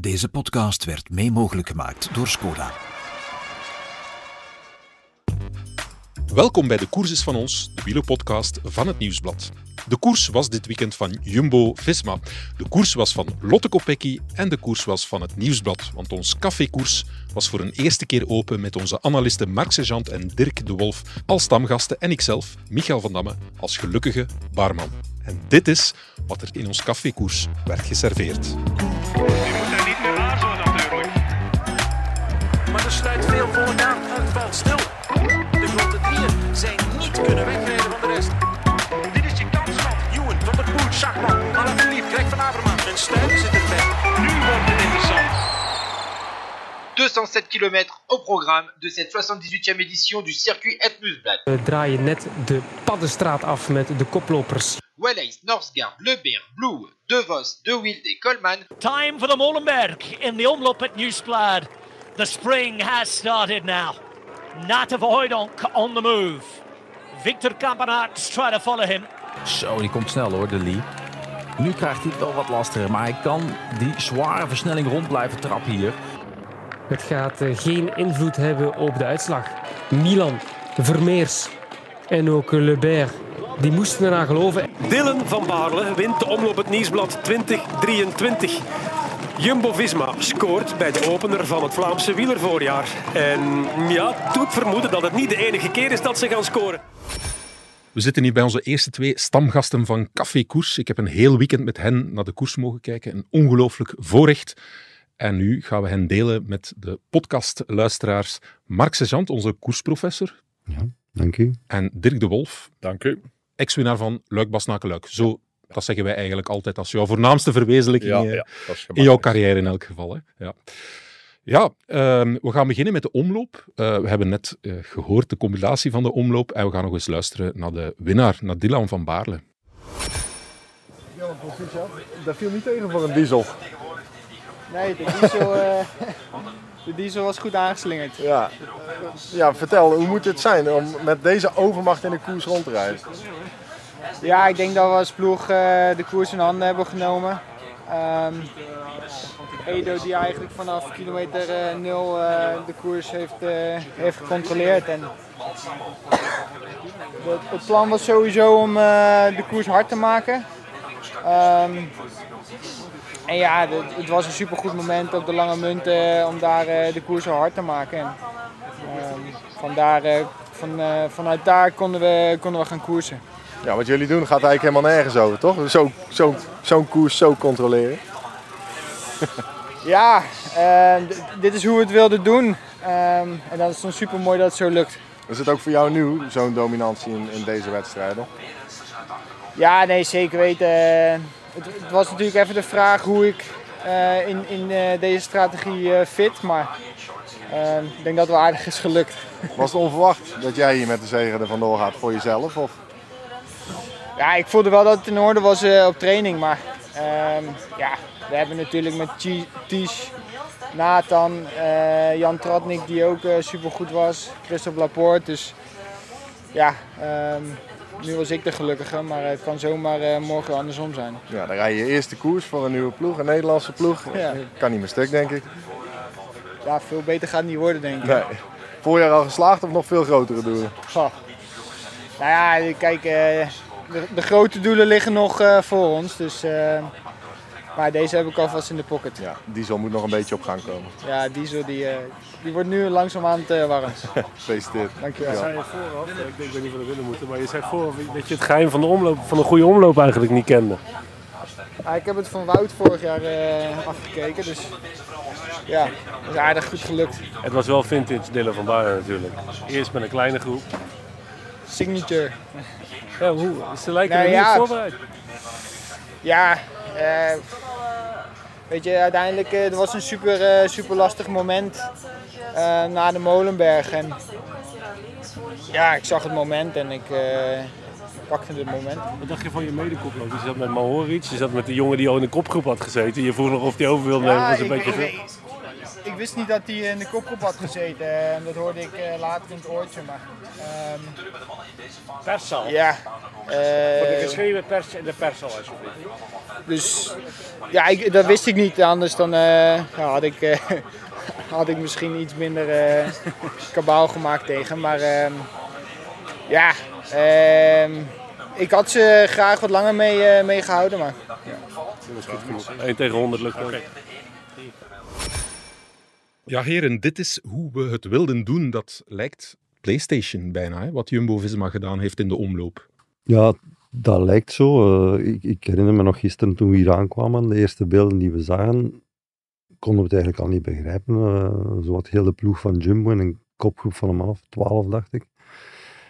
Deze podcast werd mee mogelijk gemaakt door Skoda. Welkom bij de Koers is van ons, de wielerpodcast van het Nieuwsblad. De koers was dit weekend van Jumbo-Visma. De koers was van Lotte Kopecky en de koers was van het Nieuwsblad. Want ons cafékoers was voor een eerste keer open met onze analisten Marc Sejant en Dirk de Wolf als stamgasten en ikzelf, Michael van Damme, als gelukkige barman. En dit is wat er in ons cafékoers werd geserveerd. Niet kunnen wegrijden van de rest. Dit is je kansschap. Ewan, Van der Poel, Schachman, Alaphilippe, Greg van Avermaat en Stuy zit erbij. Nu wordt het interessant. 207 km au programme de cette 78e édition du circuit Het Nieuwsblad. We draaien net de Paddenstraat af met de koplopers. Wallace, Norsgaard, Le Berg, Blue, De Vos, De Wilde, Coleman. Time for the Molenberg in the omloop at Nieuwsblad. The spring has started now. Nat Voidonk on the move. Victor Kampenaerts try to follow him. Zo, die komt snel hoor, de Lee. Nu krijgt hij het wel wat lastiger, maar hij kan die zware versnelling rond blijven trappen hier. Het gaat eh, geen invloed hebben op de uitslag. Milan, Vermeers en ook Le Berg, die moesten eraan geloven. Dylan van Baarle wint de omloop het Nieuwsblad 2023. Jumbo-Visma scoort bij de opener van het Vlaamse wielervoorjaar. En ja, doet vermoeden dat het niet de enige keer is dat ze gaan scoren. We zitten hier bij onze eerste twee stamgasten van Café Koers. Ik heb een heel weekend met hen naar de koers mogen kijken. Een ongelooflijk voorrecht. En nu gaan we hen delen met de podcastluisteraars Marc Sejant, onze koersprofessor, Dank u. en Dirk de Wolf, Dank u. ex-winnaar van Luik Basnaken-Luik. Zo, dat zeggen wij eigenlijk altijd als jouw voornaamste verwezenlijking Ja, eh, ja, in jouw carrière in elk geval. Hè? Ja, ja ehm, we gaan beginnen met de omloop. Eh, we hebben net eh, gehoord de combinatie van de omloop en we gaan nog eens luisteren naar de winnaar, naar Dylan van Baarle. Dat viel niet tegen voor een diesel. Nee, de diesel, eh, de diesel was goed aangeslingerd. Ja. ja, vertel, hoe moet het zijn om met deze overmacht in de koers rond te rijden? Ja, ik denk dat we als ploeg eh, de koers in handen hebben genomen. Ehm, Edo die eigenlijk vanaf kilometer eh, 0 eh, de koers heeft, eh, heeft gecontroleerd. En het, plan was sowieso om de koers hard te maken. Ehm, en ja, het was een supergoed moment op de lange munt eh, om daar de koers zo hard te maken. En, ehm, vandaar, van, vanuit daar konden we, konden we gaan koersen. Ja, wat jullie doen gaat eigenlijk helemaal nergens over, toch? Zo'n zo, zo'n koers zo controleren. Ja, eh, d- dit is hoe we het wilden doen. Ehm, en dat is dan super mooi dat het zo lukt. Is het ook voor jou nieuw, zo'n dominantie in, in deze wedstrijden? Ja, nee, zeker weten. Eh, Het, het was natuurlijk even de vraag hoe ik eh, in, in eh, deze strategie eh, fit. Maar eh, ik denk dat het wel aardig is gelukt. Was het onverwacht dat jij hier met de zegen er vandoor gaat voor jezelf? Of? Ja, ik voelde wel dat het in orde was op training. Maar ehm, ja, we hebben natuurlijk met Ties, Nathan, eh, Jan Tratnik die ook super supergoed was. Christophe Laporte. Dus ja, ehm, nu was ik de gelukkige. Maar het kan zomaar eh, morgen andersom zijn. Ja, dan rij je je eerste koers voor een nieuwe ploeg, een Nederlandse ploeg. Ja. Kan niet meer stuk, denk ik. Ja, veel beter gaat het niet worden denk ik. Nee. Voorjaar al geslaagd of nog veel grotere doelen? Goh. Nou ja, kijk, eh, de, de grote doelen liggen nog eh, voor ons. Dus, eh, maar deze heb ik alvast in de pocket. Ja, diesel moet nog een beetje op gang komen. Ja, Diesel die, eh, die wordt nu langzaam aan het eh, warm. Gefeliciteerd. Dankjewel. Je zei vooraf, ik denk, ik weet niet of we er willen moeten, maar je zei vooraf dat je het geheim van de, omloop, van een goede omloop eigenlijk niet kende. Ja, ik heb het van Wout vorig jaar eh, afgekeken, dus ja, dat is aardig goed gelukt. Het was wel vintage Dylan van Baarle natuurlijk. Eerst met een kleine groep. Signature. Ja, hoe? Ze lijken Nou er niet ja. voorbereid. Ja, eh, weet je, uiteindelijk eh, het was een super, eh, super lastig moment eh, na de Molenberg. En ja, ik zag het moment en ik pakte het moment. Wat dacht je van je medekoploop? Je zat met Mahoric, je zat met de jongen die al in de kopgroep had gezeten. Je vroeg nog of hij over wilde nemen. Was een ik- beetje ik-. Ik wist niet dat hij in de kopgroep had gezeten. En dat hoorde ik eh, later in het oortje. Maar, ehm, Perszaal. ja. Voor de eh, geschreven pers in de perszaal, alsjeblieft. dus ja, ik, dat wist ik niet. Anders dan eh, ja, had, ik, eh, had ik misschien iets minder eh, kabaal gemaakt tegen. Maar ehm, ja, ehm, ik had ze graag wat langer mee, eh, mee gehouden. Maar, Dat was goed genoeg. 1 tegen 100 lukt ook. Ja, heren, dit is hoe we het wilden doen. Dat lijkt PlayStation bijna, hè, wat Jumbo-Visma gedaan heeft in de omloop. Ja, dat lijkt zo. Eh, ik, ik herinner me nog gisteren toen we hier aankwamen, de eerste beelden die we zagen, konden we het eigenlijk al niet begrijpen. Uh, Zowat heel de ploeg van Jumbo en een kopgroep van een man twaalf, dacht ik.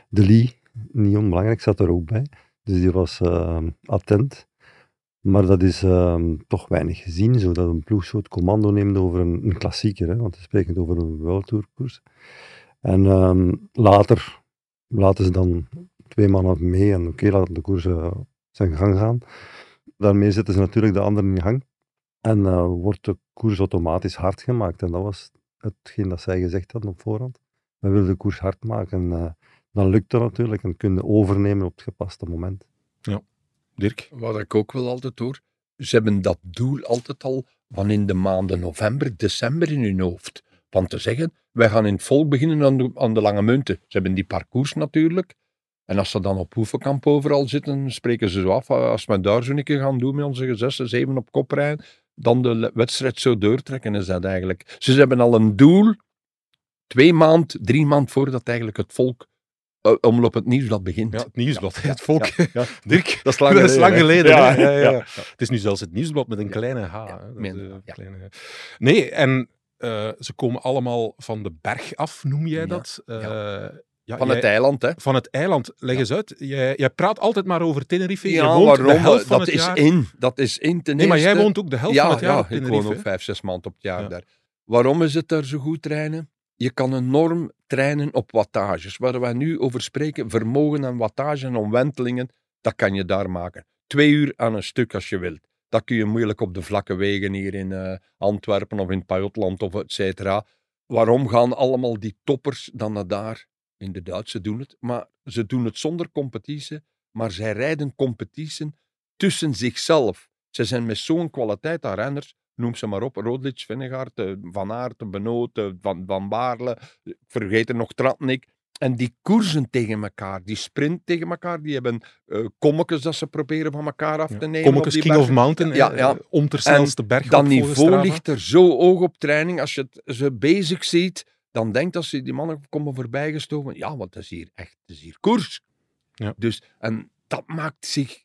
De Lee, niet onbelangrijk, zat er ook bij. Dus die was eh, attent. Maar dat is ehm, toch weinig gezien, zodat een ploeg zo het commando neemt over een, een klassieker. Hè, want we spreken over een World. En ehm, later laten ze dan twee mannen mee en oké, laten de koers eh, zijn gang gaan. Daarmee zetten ze natuurlijk de anderen in gang. En eh, wordt de koers automatisch hard gemaakt. En dat was hetgeen dat zij gezegd hadden op voorhand. We willen de koers hard maken. En eh, dan lukt dat natuurlijk en kunnen overnemen op het gepaste moment. Ja. Dirk? Wat ik ook wel altijd hoor, ze hebben dat doel altijd al van in de maanden november, december in hun hoofd. Van te zeggen, wij gaan in het volk beginnen aan de, aan de lange munten. Ze hebben die parcours natuurlijk. En als ze dan op Hoevenkamp overal zitten, spreken ze zo af, "Ah, als we daar zo'n keer gaan doen met onze zessen, zeven op kop rijden, dan de wedstrijd zo doortrekken, is dat eigenlijk. Ze hebben al een doel, twee maand, drie maand voordat eigenlijk het volk omloop het nieuwsblad begint. Ja, het nieuwsblad, het volk. ja. Dirk, Dat is lang is geleden, lang. Het is nu zelfs het nieuwsblad met een kleine H. hè. Dat, minder, eh, ja. kleine H. Nee, en eh, ze komen allemaal van de berg af, noem jij dat? Eh, ja, Van jij- het eiland, hè? Van het eiland. Leg eens uit. Jij, jij praat altijd maar over Tenerife. je Ja, woont de waarom? helft van Dat is jaar. in. Dat is in ten Nee, maar jij woont ook de helft van het jaar ja, ik Tenerife, woon ook vijf, zes maanden op het jaar Ja. daar. Waarom is het daar zo goed trainen? Je kan enorm trainen op wattages. Waar we nu over spreken, vermogen en wattage en omwentelingen, dat kan je daar maken. Twee uur aan een stuk als je wilt. Dat kun je moeilijk op de vlakke wegen hier in eh, Antwerpen of in Pajotland of et cetera. Waarom gaan allemaal die toppers dan naar daar? Inderdaad, ze doen het. Maar ze doen het zonder competitie. Maar zij rijden competitie tussen zichzelf. Ze zijn met zo'n kwaliteit aan renners. Noem ze maar op. Rodlic, Vingegaard, eh, Van Aert, Benoot, eh, Van, Van Baarle. eh, Vergeet er nog Tratnik. En die koersen tegen elkaar. Die sprint tegen elkaar. Die hebben eh kommekes dat ze proberen van elkaar af te nemen. Die King of. Mountain, Ja, eh, ja. om ter snelste En berg Dat niveau ligt er zo hoog op training. Als je het, ze bezig ziet, dan denkt als je die mannen komen voorbijgestoven. Ja, want het is hier echt het is hier koers. Ja. Dus, en dat maakt zich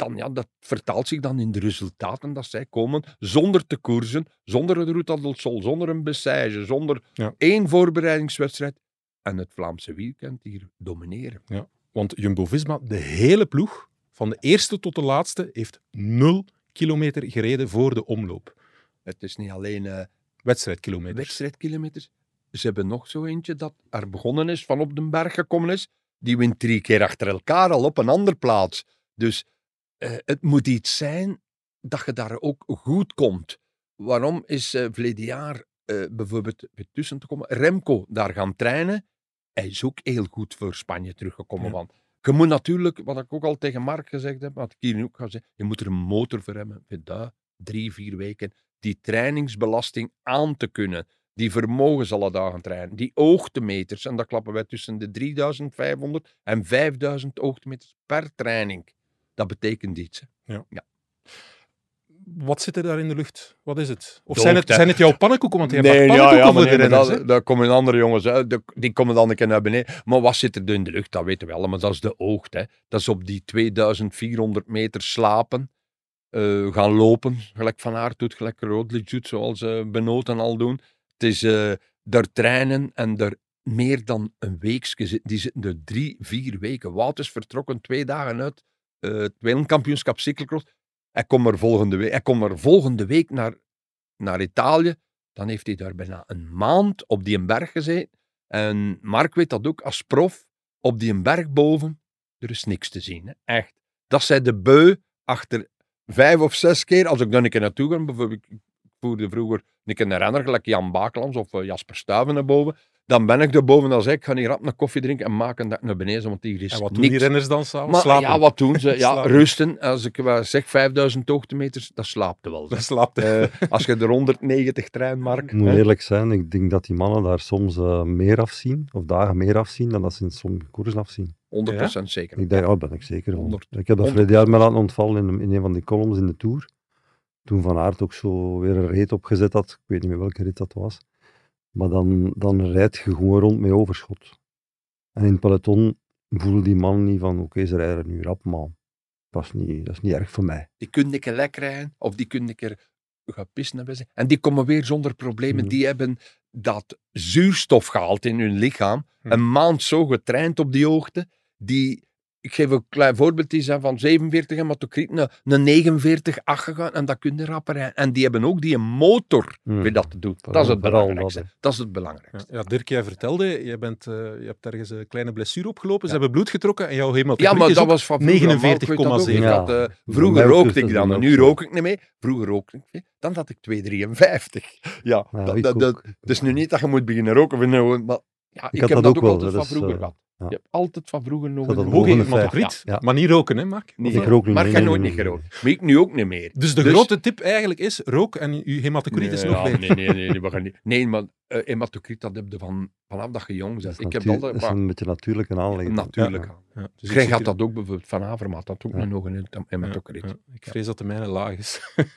dan, ja, dat vertaalt zich dan in de resultaten dat zij komen, zonder te koersen, zonder een Ruta del Sol, zonder een Bessage, zonder Ja. één voorbereidingswedstrijd. En het Vlaamse weekend hier domineren. Ja, want Jumbo-Visma, de hele ploeg, van de eerste tot de laatste, heeft nul kilometer gereden voor de omloop. Het is niet alleen eh, Wedstrijdkilometers. wedstrijdkilometers. Ze hebben nog zo eentje dat er begonnen is, van op de berg gekomen is. Die wint drie keer achter elkaar al op een andere plaats. Dus eh, het moet iets zijn dat je daar ook goed komt. Waarom is eh verleden jaar eh, bijvoorbeeld weer tussen te komen? Remco daar gaan trainen. Hij is ook heel goed voor Spanje teruggekomen. Want je moet natuurlijk, wat ik ook al tegen Mark gezegd heb, wat ik hier nu ook ga zeggen, je moet er een motor voor hebben. Daar drie, vier weken die trainingsbelasting aan te kunnen. Die vermogen zal alle dagen trainen. Die oogtemeters, en dat klappen wij tussen de 3500 en 5000 oogtemeters per training. Dat betekent iets. hè. Ja. Ja. Wat zit er daar in de lucht? Wat is het? Of zijn het, zijn het jouw pannenkoeken? Want je Nee, ja, ja, maar nee, dat, daar komen andere jongens uit. Die komen dan een keer naar beneden. Maar wat zit er in de lucht? Dat weten we allemaal. Dat is de oogte. Hè. Dat is op die 2400 meter slapen. eh, gaan lopen. Gelijk Van Aert doet, gelijk Roglic doet, zoals eh Benoten al doen. Het is eh daar trainen en er meer dan een week zitten. Die zitten er drie, vier weken. Wout is vertrokken twee dagen uit eh, het wereldkampioenschap cyclocross. Hij komt er volgende week, er volgende week naar, naar Italië. Dan heeft hij daar bijna een maand op die berg gezeten. En Mark weet dat ook als prof. Op die berg boven, er is niks te zien. Hè? Echt. Dat zij de beu achter vijf of zes keer, als ik dan een keer naartoe ga, bijvoorbeeld, ik voerde vroeger een keer een renner, gelijk Jan Bakelans of eh, Jasper Stuyven naar boven. Dan ben ik er boven en zeg ik, ga hier rap een koffie drinken en maken dat ik naar beneden, want hier is En wat doen niks. die renners dan s'avonds? Maar Slapen. ja, wat doen ze? Ja, Slapen. rusten. Als ik wel zeg 5000 hoogtemeters, dat slaapt er wel. Dat slaapt Eh, als je er 190 trein, Mark. Ik moet hè? eerlijk zijn, ik denk dat die mannen daar soms eh, meer afzien, of dagen meer afzien, dan dat ze in sommige koersen afzien. 100% zeker. Ik denk, oh, ben ik zeker van. 100. Ik heb dat verleden jaar me laten ontvallen in, in een van die columns in de Tour. Toen Van Aert ook zo weer een reet opgezet had. Ik weet niet meer welke rit dat was. Maar dan, dan rijd je gewoon rond met overschot. En in het peloton voelde die man niet van, oké, ze rijden nu rap, maar dat is niet, dat is niet erg voor mij. Die kunnen een keer lekker rijden, of die kunnen een keer gaan pissen. En die komen weer zonder problemen. Die hebben dat zuurstofgehalte in hun lichaam een maand zo getraind op die hoogte. Die, ik geef een klein voorbeeld, die zijn van 47 hematocriet naar, naar 49 8 gegaan en dat kunnen rapper rijden. En die hebben ook die motor Hmm. weer dat te doen. Dat is het belangrijkste. dat, is het belangrijkste. Ja, ja, Dirk, jij vertelde, jij bent, eh, je hebt ergens een kleine blessure opgelopen, ze hebben bloed getrokken en jouw hematocriet Ja, maar is dat was van vroeger. allemaal. Ik weet dat ook. 49,7. Ik Ja. eh, Bij vroeger rookte ik dan, en nu rook ik niet meer. Vroeger rookte ik niet, dan had ik 2,53. Ja, Ja, dat, dat, is nu niet dat je moet beginnen roken, of nou, maar ja, ik, had heb dat dat ook wel, altijd dat van vroeger eh, gehad. ja. Je hebt altijd van vroeger nog dat een Hoge vijf, ja. maar niet roken, hè, Mark? Nee, Ik rook niet Maar meer, ik heb nee, nooit niet gerookt. Maar ik nu ook niet meer. Dus de grote tip eigenlijk is, rook en uw hematocriet is Nee, nog ja, beter. nee, nee, nee, nee, we gaan niet. Nee, maar eh hematocriet, dat heb je van, vanaf dat je jong bent. Ik heb dat dat is een beetje natuurlijke aanleg. natuurlijk. Ja. Ja, dus zie had dat ook bijvoorbeeld van Avermaat, dat ook Ja. nog een hematocriet. Ja, ik vrees dat de mijne laag is.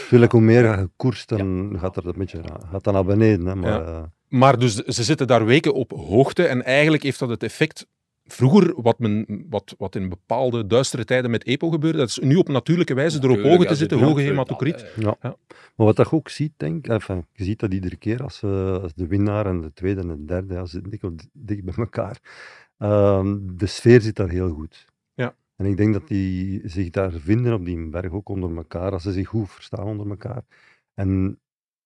Natuurlijk, hoe meer je koerst, dan gaat er een beetje gaat dat naar beneden. Hè, maar, Ja. eh, Maar dus ze zitten daar weken op hoogte en eigenlijk heeft dat het effect vroeger, wat, men, wat, wat in bepaalde duistere tijden met EPO gebeurde, dat is nu op natuurlijke wijze erop Natuurlijk, hogen te als zitten, hoge hematocriet. dat, ja. Ja. Maar wat je ook ziet, denk ik, enfin, je ziet dat iedere keer als, eh, als de winnaar en de tweede en de derde, ja, ze zitten dik, dik bij elkaar. Ehm, de sfeer zit daar heel goed. Ja. En ik denk dat die zich daar vinden op die berg ook onder elkaar, als ze zich goed verstaan onder elkaar. En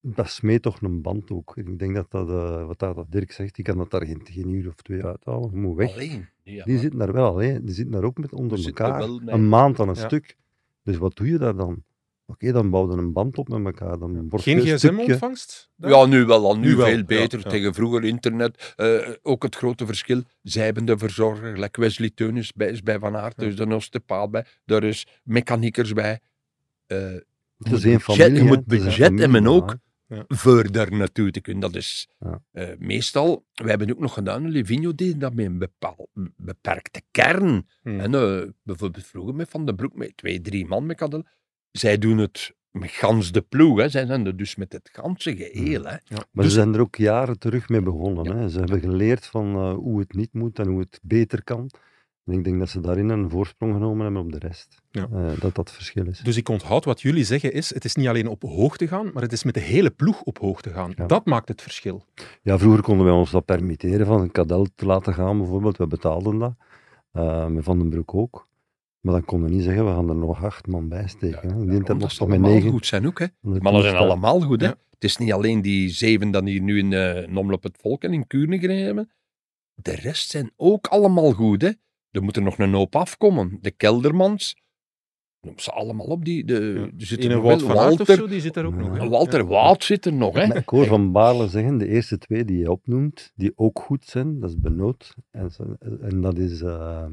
dat smeet toch een band ook. Ik denk dat dat, eh, wat dat, dat Dirk zegt, die kan dat daar geen, geen uur of twee uithalen, je moet weg. Alleen. Ja, Die zitten daar wel alleen, die zitten daar ook met onder elkaar, een maand aan een Ja. stuk. Dus wat doe je daar dan? Oké, dan bouw je een band op met elkaar. Dan wordt Geen een gsm-ontvangst? Ja, nu wel, al nu, Nu wel, veel beter. ja. Tegen vroeger internet. eh, ook het grote verschil. Zij hebben de verzorger, like Wesley Teunis bij, is bij Van Aert, dus er is de paal bij. Daar is mechaniekers bij. Eh, je Het moet is budget- familie, je moet een budget hebben ook Ja. voor daar naartoe te kunnen. Dat is Ja. eh, meestal, we hebben ook nog gedaan, Livigno deed dat met een bepaal, beperkte kern. Hmm. En eh, bijvoorbeeld vroeger met Van den Broek, met twee, drie man met Kadel. Zij doen het met gans de ploeg. Hè. Zij zijn er dus met het ganse geheel. Hè. Maar Dus- ze zijn er ook jaren terug mee begonnen. Hè. Ze hebben geleerd van eh, hoe het niet moet en hoe het beter kan. En ik denk dat ze daarin een voorsprong genomen hebben op de rest. Ja. Eh, dat dat het verschil is. Dus ik onthoud wat jullie zeggen is, het is niet alleen op hoogte gaan, maar het is met de hele ploeg op hoogte gaan. Ja. Dat maakt het verschil. Ja, vroeger konden wij ons dat permitteren van een kadel te laten gaan bijvoorbeeld. We betaalden dat. Eh, met Van den Broek ook. Maar dan konden we niet zeggen, we gaan er nog acht man bij steken. hè. Ik denk dat toch met allemaal negen. goed zijn ook. Hè. De mannen zijn allemaal goed. Hè. Ja. Het is niet alleen die zeven dan hier nu in uh, Nommel op het Volk en in Kuurne gereden hebben. De rest zijn ook allemaal goed. Hè. Er moet er nog een hoop afkomen. De Keldermans, noem ze allemaal op. Die, de, zitten In Wout wel. van Aert of Walter, zo, die zit er ook nog. hè? Walter Wout zit er nog. Hè. Ik hoor van Baarle zeggen, de eerste twee die je opnoemt, die ook goed zijn, dat is Benoot en, en dat is eh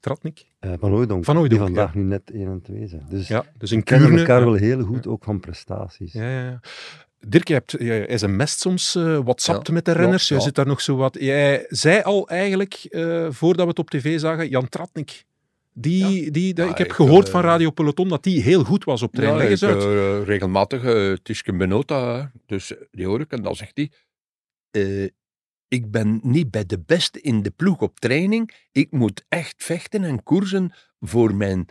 Tratnik. eh, Van Hooijdonk, Van die vandaag ja. nu net 1 en 2 zijn. Dus Ja, dus we in kennen elkaar ja. wel heel goed, ook van prestaties. Ja, ja, ja. Dirk, jij, hebt, jij sms't soms, eh whatsappt Ja, met de ja, renners. Jij zit daar nog zo wat... Jij zei al eigenlijk, eh, voordat we het op tv zagen, Jan Tratnik. Die, die, ik heb ik, gehoord eh, van Radio Peloton dat die heel goed was op trein. Leg ik, uit. eh, regelmatig uh, Benota, dus eh, die hoor ik. En dan zegt hij, eh, ik ben niet bij de beste in de ploeg op training. Ik moet echt vechten en koersen voor, mijn,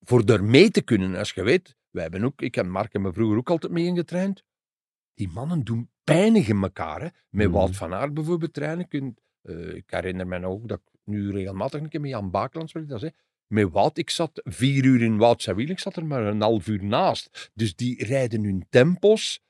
voor daar mee te kunnen. Als je weet, wij hebben ook, ik en Mark hebben vroeger ook altijd mee ingetraind. Die mannen doen pijnig in elkaar. Hè. Met Mhm. Wout van Aert bijvoorbeeld trainen. Eh, ik herinner me ook dat ik nu regelmatig een keer met Jan Bakeland spreek. Dat met Wout, ik zat vier uur in Wout zijn wiel, ik zat er maar een half uur naast. Dus die rijden hun tempos,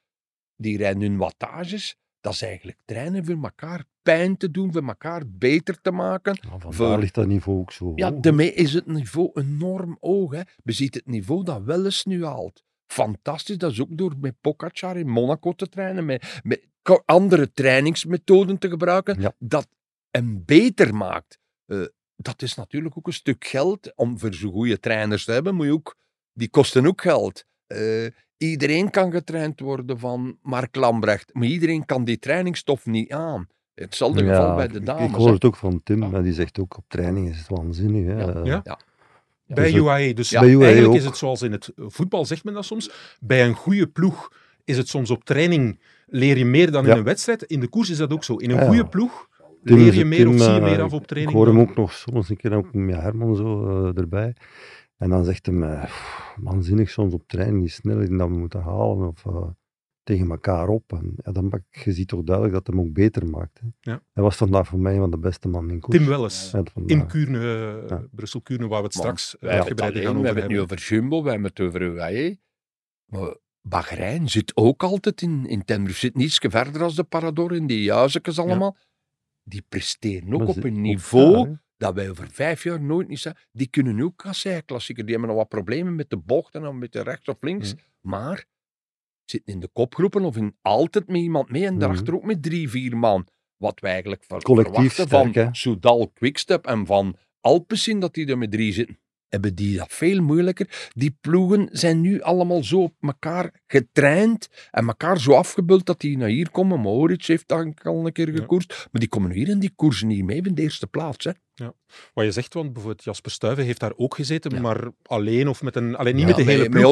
die rijden hun wattages. Dat is eigenlijk trainen voor elkaar, pijn te doen, voor elkaar beter te maken. Voor- ligt dat niveau ook zo Ja, daarmee is het niveau enorm hoog. Hè. We zien het niveau dat wel eens nu haalt. Fantastisch. Dat is ook door met Pogacar in Monaco te trainen, met, met andere trainingsmethoden te gebruiken, dat hem beter maakt. Eh, dat is natuurlijk ook een stuk geld. Om voor zo'n goede trainers te hebben, moet je ook, die kosten ook geld. Eh, iedereen kan getraind worden van Mark Lambrecht, maar iedereen kan die trainingsstof niet aan. Hetzelfde geval bij de dames. Ik hoor het ook van Tim, maar die zegt ook op training is het waanzinnig. Hè. Ja, Eh, Ja? Bij Dus het- UAE. Dus Bij UAE eigenlijk ook. is het zoals in het voetbal, zegt men dat soms. Bij een goede ploeg is het soms op training leer je meer dan in een wedstrijd. In de koers is dat ook zo. In een goede ploeg leer je meer of zie je eh, meer af op ik- training. Ik hoor hem ook nog soms een keer ook met Herman zo eh, erbij. En dan zegt hij, eh, pff, waanzinnig soms op training, die snelheid dat we moeten halen of eh, tegen elkaar op. En ja, dan maak, je ziet toch duidelijk dat hem ook beter maakt. Hè. Ja. Hij was vandaag voor mij een van de beste man in koers. Tim Welles, in Kuurne, eh, Brussel-Kuurne, waar we het straks wij hebben het uitgebreider alleen, gaan we over hebben het nu hebben. over Jumbo, we hebben het over UAE. Maar Bahrein zit ook altijd in, in Tenerife. Zit niet verder als de Parador in die juizekes allemaal. Die presteren ook Maar op een niveau dat wij over vijf jaar nooit niet zijn. Die kunnen ook klassieker. Die hebben nog wat problemen met de bochten en met de rechts of links. Mm. Maar zitten in de kopgroepen of in altijd met iemand mee. En Mhm. daarachter ook met drie, vier man. Wat wij eigenlijk ver- Collectief verwachten sterk, hè. van Soudal, Quickstep en van Alpecin, dat die er met drie zitten. Hebben die dat veel moeilijker. Die ploegen zijn nu allemaal zo op elkaar getraind en elkaar zo afgebeuld dat die naar hier komen. Moritz heeft dan al een keer gekoerst. Maar die komen hier in die koersen niet mee in de eerste plaats. Hè. Ja. Wat je zegt, want bijvoorbeeld Jasper Stuyven heeft daar ook gezeten, maar alleen of met een... Alleen niet Ja, met de hele ploeg.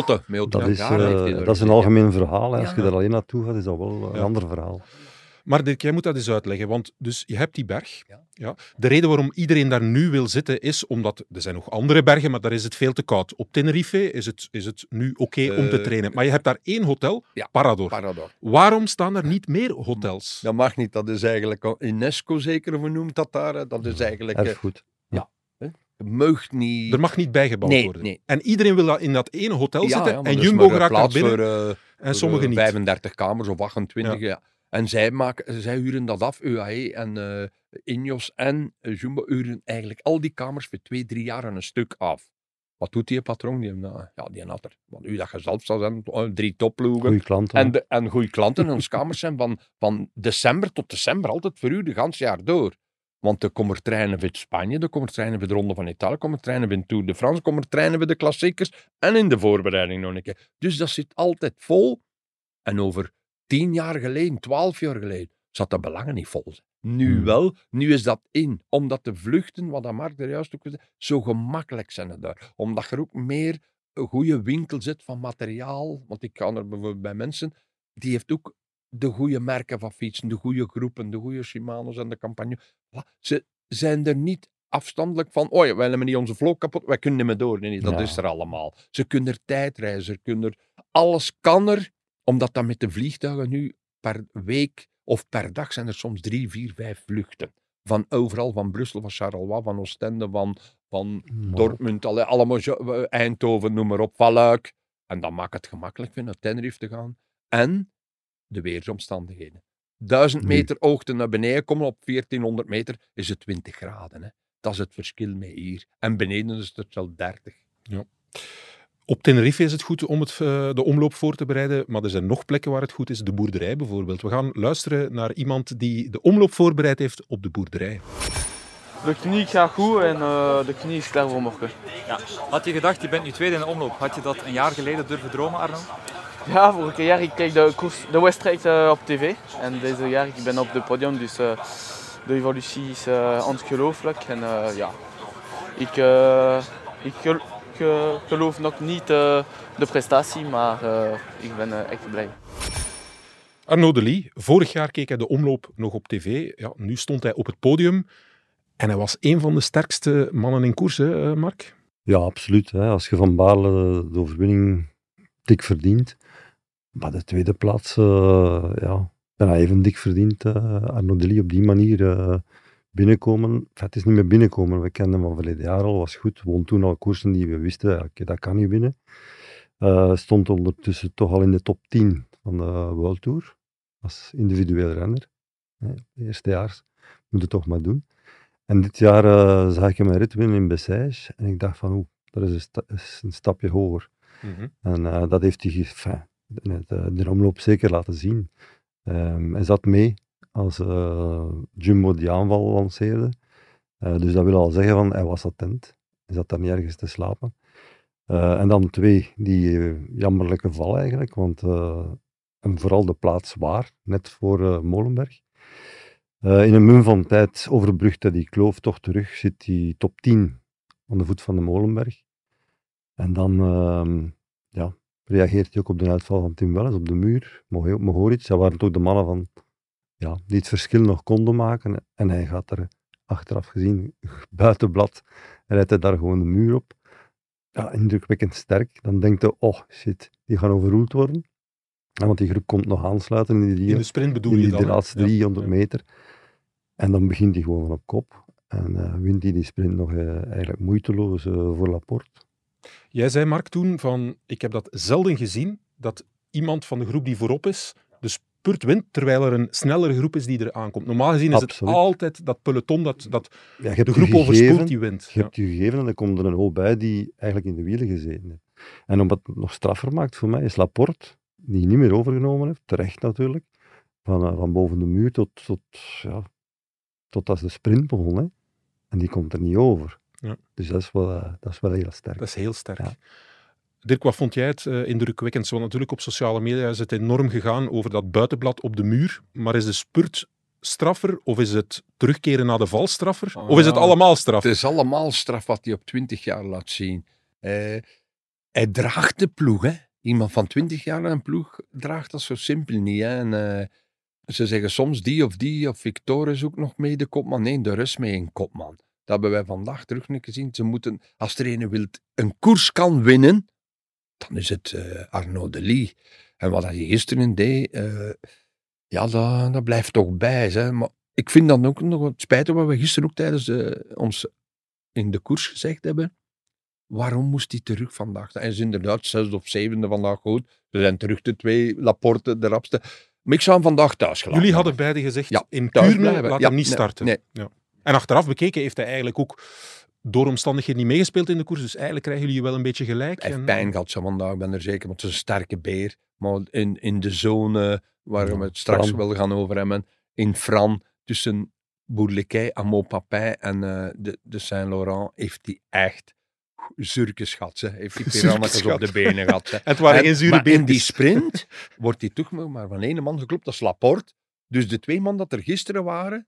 Dat is, daar eh, dat is een algemeen verhaal. hè. Als je daar alleen naartoe gaat, is dat wel een ander verhaal. Maar Dirk, jij moet dat eens uitleggen, want dus je hebt die berg. Ja. De reden waarom iedereen daar nu wil zitten is omdat er zijn nog andere bergen, maar daar is het veel te koud. Op Tenerife is het, is het nu oké om te Eh, trainen. Maar je hebt daar één hotel, Ja, Parador. Parador. Waarom staan er niet meer hotels? Dat mag niet, dat is eigenlijk UNESCO zeker vernoemd dat daar. Dat is eigenlijk. eh, Erfgoed. Ja. mag niet. Er mag niet bijgebouwd Nee, worden. nee. En iedereen wil dat in dat ene hotel Ja, zitten en Jumbo geraakt daar binnen voor, eh, en sommigen niet. 35 kamers of 28. Ja. En zij, maken, zij huren dat af, UAE en eh Ineos en eh, Jumbo huren eigenlijk al die kamers voor twee, drie jaar aan een stuk af. Wat doet die patroon? Die, nou, ja, die had er. Want nu dat je zelf zou zijn, eh, drie topploegen. Goeie klanten. En, de, en goede klanten. En onze kamers zijn van, van december tot december altijd voor u, de ganse jaar door. Want er komen treinen voor Spanje, er komen treinen voor de Ronde van Italië, er komen treinen Tour de France, er komen treinen voor de klassiekers en in de voorbereiding nog een keer. Dus dat zit altijd vol. En over tien jaar geleden, twaalf jaar geleden, zat dat belangen niet vol. Nu Hmm. wel, nu is dat in. Omdat de vluchten, wat Mark er juist ook zei, zo gemakkelijk zijn daar. Omdat er ook meer een goede winkel zit van materiaal. Want ik kan er bijvoorbeeld bij mensen, die heeft ook de goede merken van fietsen, de goede groepen, de goede Shimano's en de campagne. Ze zijn er niet afstandelijk van, oh ja, wij hebben niet onze vlog kapot, wij kunnen niet meer door. Nee, dat Ja. is er allemaal. Ze kunnen er tijdreizen, ze kunnen er, alles kan er, omdat dat met de vliegtuigen nu per week of per dag zijn er soms drie, vier, vijf vluchten. Van overal, van Brussel, van Charleroi, van Oostende, van, van Dortmund, alle, allemaal, eh, Eindhoven, noem maar op, van Luik. En dat maakt het gemakkelijk voor naar Tenerife te gaan. En de weersomstandigheden. 1000 Nee. meter hoogte naar beneden komen op 1400 meter is het 20 graden. Hè. Dat is het verschil met hier. En beneden is het wel 30. Ja. Op Tenerife is het goed om het, eh, de omloop voor te bereiden, maar er zijn nog plekken waar het goed is. De boerderij bijvoorbeeld. We gaan luisteren naar iemand die de omloop voorbereid heeft op de boerderij. De knie gaat goed en eh, de knie is klaar voor morgen. Ja. Had je gedacht, je bent nu tweede in de omloop. Had je dat een jaar geleden durven dromen, Arno? Ja, vorig jaar ik keek de, koers, de wedstrijd eh, op tv en deze jaar ik ben op het podium, dus eh, de evolutie is ongelooflijk. En eh, ja, ik, eh, ik geloof nog niet eh, de prestatie, maar eh, ik ben eh, echt blij. Arnaud Delis, vorig jaar keek hij de omloop nog op tv. Ja, nu stond hij op het podium en hij was een van de sterkste mannen in koers, hè, eh, Mark? Ja, absoluut. Hè. Als je van Baarle de overwinning dik verdient, maar de tweede plaats, eh ja, bijna even dik verdient. eh Arnaud Delis op die manier eh, binnenkomen. Het is niet meer binnenkomen, we kenden hem van verleden jaar al, was goed. Won toen al koersen die we wisten, oké, dat kan niet winnen. Eh, stond ondertussen toch al in de top 10 van de World Tour, als individueel renner. Hè, eerstejaars, moet het toch maar doen. En dit jaar eh, zag ik hem een rit winnen in Bessèges en ik dacht van, oeh, dat is een, sta- is een stapje hoger. Mhm. En eh, dat heeft hij enfin, eh, de omloop zeker laten zien. Ehm, hij zat mee als eh, Jumbo die aanval lanceerde. Eh, dus dat wil al zeggen van hij was attent. Hij zat daar niet ergens te slapen. Eh, en dan twee, die eh, jammerlijke val eigenlijk, want eh, vooral de plaats waar, net voor eh, Molenberg. Eh, in een mum van tijd overbrugt hij die kloof toch terug, zit hij top 10 aan de voet van de Molenberg. En dan ehm, ja, reageert hij ook op de uitval van Tim Welles op de muur, Mohoric. Dat waren toch de mannen van, ja, die het verschil nog konden maken. En hij gaat er achteraf gezien buitenblad, rijdt hij daar gewoon de muur op. Ja, indrukwekkend sterk. Dan denkt hij, oh shit, die gaan overroeld worden. Ja, want die groep komt nog aansluiten in die, In de sprint bedoel in je dan, hè? laatste Ja, 300 meter. En dan begint hij gewoon op kop. En eh, wint hij die sprint nog eh, eigenlijk moeiteloos eh, voor Laporte. Jij zei, Mark, toen van, ik heb dat zelden gezien, dat iemand van de groep die voorop is, de spurt wint, terwijl er een snellere groep is die er aankomt. Normaal gezien is Absoluut. het altijd dat peloton dat, dat Ja, de groep overspoelt die wint. Je hebt je gegeven en er komt er een hoop bij die eigenlijk in de wielen gezeten heeft. En om het nog straffer maakt voor mij is Laporte, die niet meer overgenomen heeft, terecht natuurlijk, van, eh, van boven de muur tot, tot, ja, tot als de sprint begon. Hè. En die komt er niet over. Ja. Dus dat is, wel, eh, dat is wel heel sterk. Dat is heel sterk. Dirk, wat vond jij het eh, indrukwekkend? Want natuurlijk op sociale media is het enorm gegaan over dat buitenblad op de muur. Maar is de spurt straffer of is het terugkeren naar de val straffer? of is het Ah, allemaal straf? Het is allemaal straf wat hij op 20 jaar laat zien. Eh, hij draagt de ploeg, hè. Iemand van 20 jaar een ploeg draagt dat zo simpel niet. Hè. En, eh, ze zeggen soms die of die, of Victor is ook nog mee de kopman. Nee, de rust mee een kopman. Dat hebben wij vandaag terug gezien. Ze moeten, als er een wil een koers kan winnen, dan is het eh Arnaud de Lee. En wat hij gisteren deed, eh, ja, dat, dat blijft toch bij. Hè. Maar ik vind dan ook nog het spijtig wat we gisteren ook tijdens eh, ons in de koers gezegd hebben. Waarom moest hij terug vandaag? Hij is inderdaad zesde of zevende vandaag goed. We zijn terug de twee, Laporte, de rapste. Maar ik zou hem vandaag thuis gelaten Jullie hadden beide gezegd, Ja, in Kuurne blijven. laat Ja, hem niet nee, starten. nee. Ja. En achteraf bekeken heeft hij eigenlijk ook door omstandigheden niet meegespeeld in de koers. Dus eigenlijk krijgen jullie wel een beetje gelijk. Hij heeft pijn gehad vandaag, ik ben er zeker. Want het is een sterke beer. Maar in, in de zone waar we het straks Fran. wel gaan over hebben, in Fran, tussen Bourliquet, Amo Papin en eh, de, de Saint-Laurent, heeft hij echt zurkes gehad. Ze. Heeft hij piranha's op de benen gehad. ze. Het waren En- geen zure maar in die sprint wordt hij toch maar van één man geklopt, dat is Laporte. Dus de twee man dat er gisteren waren,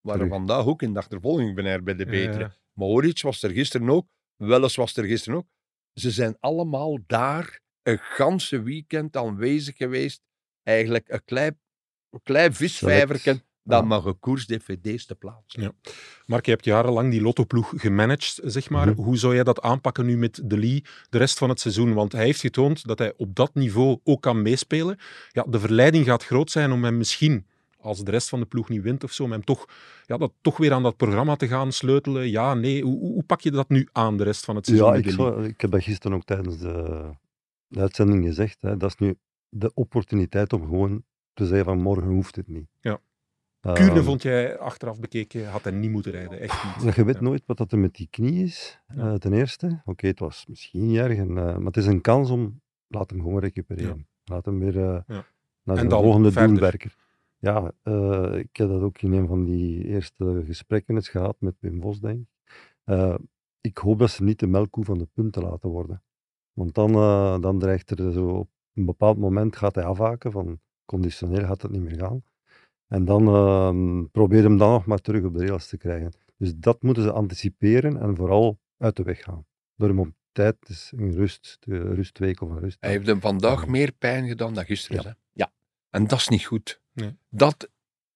waren vandaag ook in de achtervolging bij de betere. ja. Mohoric was er gisteren ook, Welles was er gisteren ook. Ze zijn allemaal daar een ganse weekend aanwezig geweest. Eigenlijk een klein, een klein visvijverken dat Ja. mag een koers-dvd's te plaatsen. Ja. Mark, je hebt jarenlang die lottoploeg gemanaged, zeg maar. Mhm. Hoe zou jij dat aanpakken nu met De Lee de rest van het seizoen? Want hij heeft getoond dat hij op dat niveau ook kan meespelen. Ja, de verleiding gaat groot zijn om hem misschien, als de rest van de ploeg niet wint of zo, om hem toch, ja, dat, toch weer aan dat programma te gaan sleutelen. Ja, nee. Hoe, hoe, pak je dat nu aan, de rest van het seizoen Ja, ik, De zou, ik heb dat gisteren ook tijdens de, de uitzending gezegd. Hè. Dat is nu de opportuniteit om gewoon te zeggen van morgen hoeft het niet. Ja. Ehm, vond jij achteraf bekeken, had hij niet moeten rijden. Echt niet. je weet Ja. nooit wat dat er met die knie is, eh, ten eerste. Oké, het was misschien niet erg, en, eh, maar het is een kans om, laat hem gewoon recupereren. Laat hem weer eh, Ja. naar dan volgende verder. doel werken. Ja, eh, ik heb dat ook in een van die eerste gesprekken eens gehad met Wim Vos, denk ik. Eh, ik hoop dat ze niet de melkkoe van de punten laten worden. Want dan, eh, dan dreigt er zo op een bepaald moment gaat hij afhaken, van conditioneel gaat het niet meer gaan. En dan ehm, probeer hem dan nog maar terug op de rails te krijgen. Dus dat moeten ze anticiperen en vooral uit de weg gaan. Door hem op tijd, dus een rust, rustweek of een rust. Hij heeft hem vandaag meer pijn gedaan dan gisteren. Hè? Ja. En dat is niet goed. Nee. Dat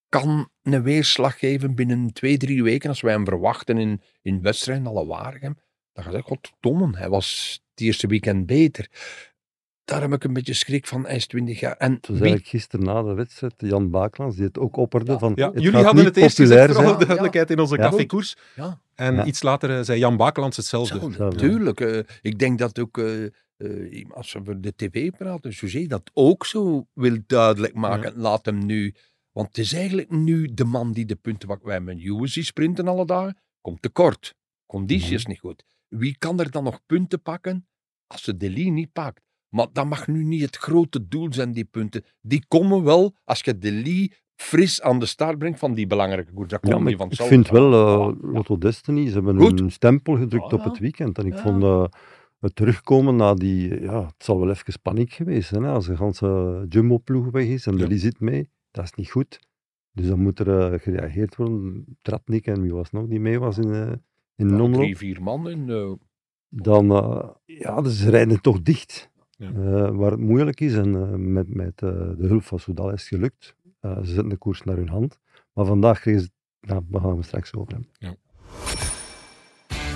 kan een weerslag geven binnen twee, drie weken. Als wij hem verwachten in, in wedstrijden, alle Waregem. Dan gaat hij, goddomme, hij was het eerste weekend beter. Daar heb ik een beetje schrik van, hij is 20 jaar. En was wie- eigenlijk gisteren na de wedstrijd Jan Baaklands die het ook opperde van Ja, het jullie gaat hadden niet het eerst gezegd, voor alle duidelijkheid, in onze Ja. cafékoers. Ja. En Ja. iets later eh, zei Jan Bakelands hetzelfde. Tuurlijk. eh, ik denk dat ook, eh, eh, als we over de tv praten, José dat ook zo wil duidelijk maken. Laat hem nu. Want het is eigenlijk nu de man die de punten wat wij met Juwe zien sprinten alle dagen, komt tekort. Conditie is niet goed. Wie kan er dan nog punten pakken als ze Deli niet pakt. Maar dat mag nu niet het grote doel zijn, die punten. Die komen wel als je Deli fris aan de start brengt van die belangrijke koers. Dat komt Ja, niet ik, ik vanzelf. vind wel, eh Lotto Destiny, ze hebben Goed. een stempel gedrukt op het weekend. En ik vond eh, het terugkomen na die, ja, het zal wel even paniek geweest zijn. Hè, als de ganse Jumbo-ploeg weg is en de Lee zit mee, dat is niet goed. Dus dan moet er eh, gereageerd worden. Tratnik en wie was nog die mee was in, eh in Ja, drie, vier man. En, eh, Dan, ja, dus ze rijden toch dicht. Ja. Eh, waar het moeilijk is, en eh, met, met eh, de hulp van Soudal is het gelukt. Eh, ze zetten de koers naar hun hand. Maar vandaag kregen ze, nou, we gaan het straks over hebben.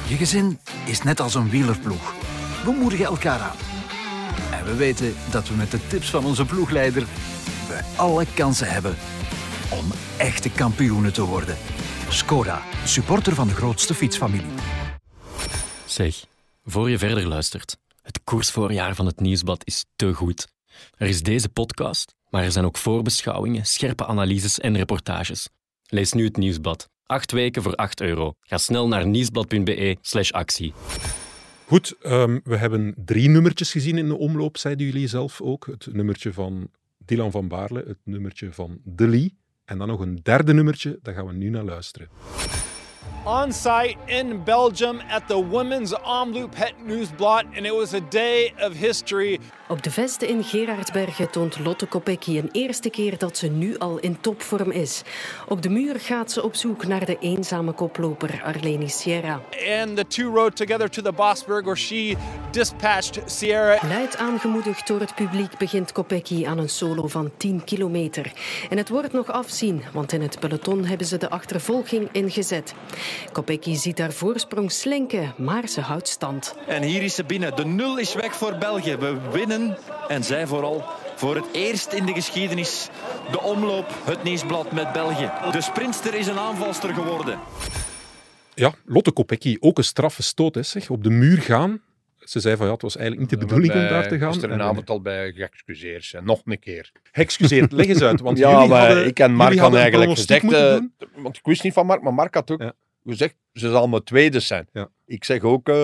Je gezin is net als een wielerploeg. We moedigen elkaar aan. En we weten dat we met de tips van onze ploegleider we alle kansen hebben om echte kampioenen te worden. Skoda, supporter van de grootste fietsfamilie. Zeg, voor je verder luistert, het koersvoorjaar van het Nieuwsblad is te goed. Er is deze podcast, maar er zijn ook voorbeschouwingen, scherpe analyses en reportages. Lees nu het Nieuwsblad. Acht weken voor 8 euro. Ga snel naar nieuwsblad.be slash actie. Goed, ehm, we hebben drie nummertjes gezien in de omloop, zeiden jullie zelf ook. Het nummertje van Dylan van Baarle, het nummertje van De Lee en dan nog een derde nummertje, daar gaan we nu naar luisteren. On site in Belgium at the Women's Omloop Het Nieuwsblad, and it was a day of history. Op de vesten in Gerardsbergen toont Lotte Kopecky een eerste keer dat ze nu al in topvorm is. Op de muur gaat ze op zoek naar de eenzame koploper Arleni Sierra. And the two rode together to the Bosberg, where she dispatched Sierra. Luid aangemoedigd door het publiek begint Kopecky aan een solo van 10 kilometer. En het wordt nog afzien, want in het peloton hebben ze de achtervolging ingezet. Kopecky ziet haar voorsprong slinken, maar ze houdt stand. En hier is ze binnen. De nul is weg voor België. We winnen, en zij vooral, voor het eerst in de geschiedenis de omloop, het nieuwsblad met België. De sprinter is een aanvalster geworden. Ja, Lotte Kopecky, ook een straffe stoot, hè, zeg. Op de muur gaan. Ze zei van ja, het was eigenlijk niet de bedoeling om daar te gaan. Gisteravond al bij geëxcuseerd. Nog een keer. Geëxcuseerd, leg eens uit. Want ja, jullie maar hadden- ik en Mark hadden eigenlijk gezegd... eh, want ik wist niet van Mark, maar Mark had ook gezegd, ze zal mijn tweede zijn. Ik zeg ook, eh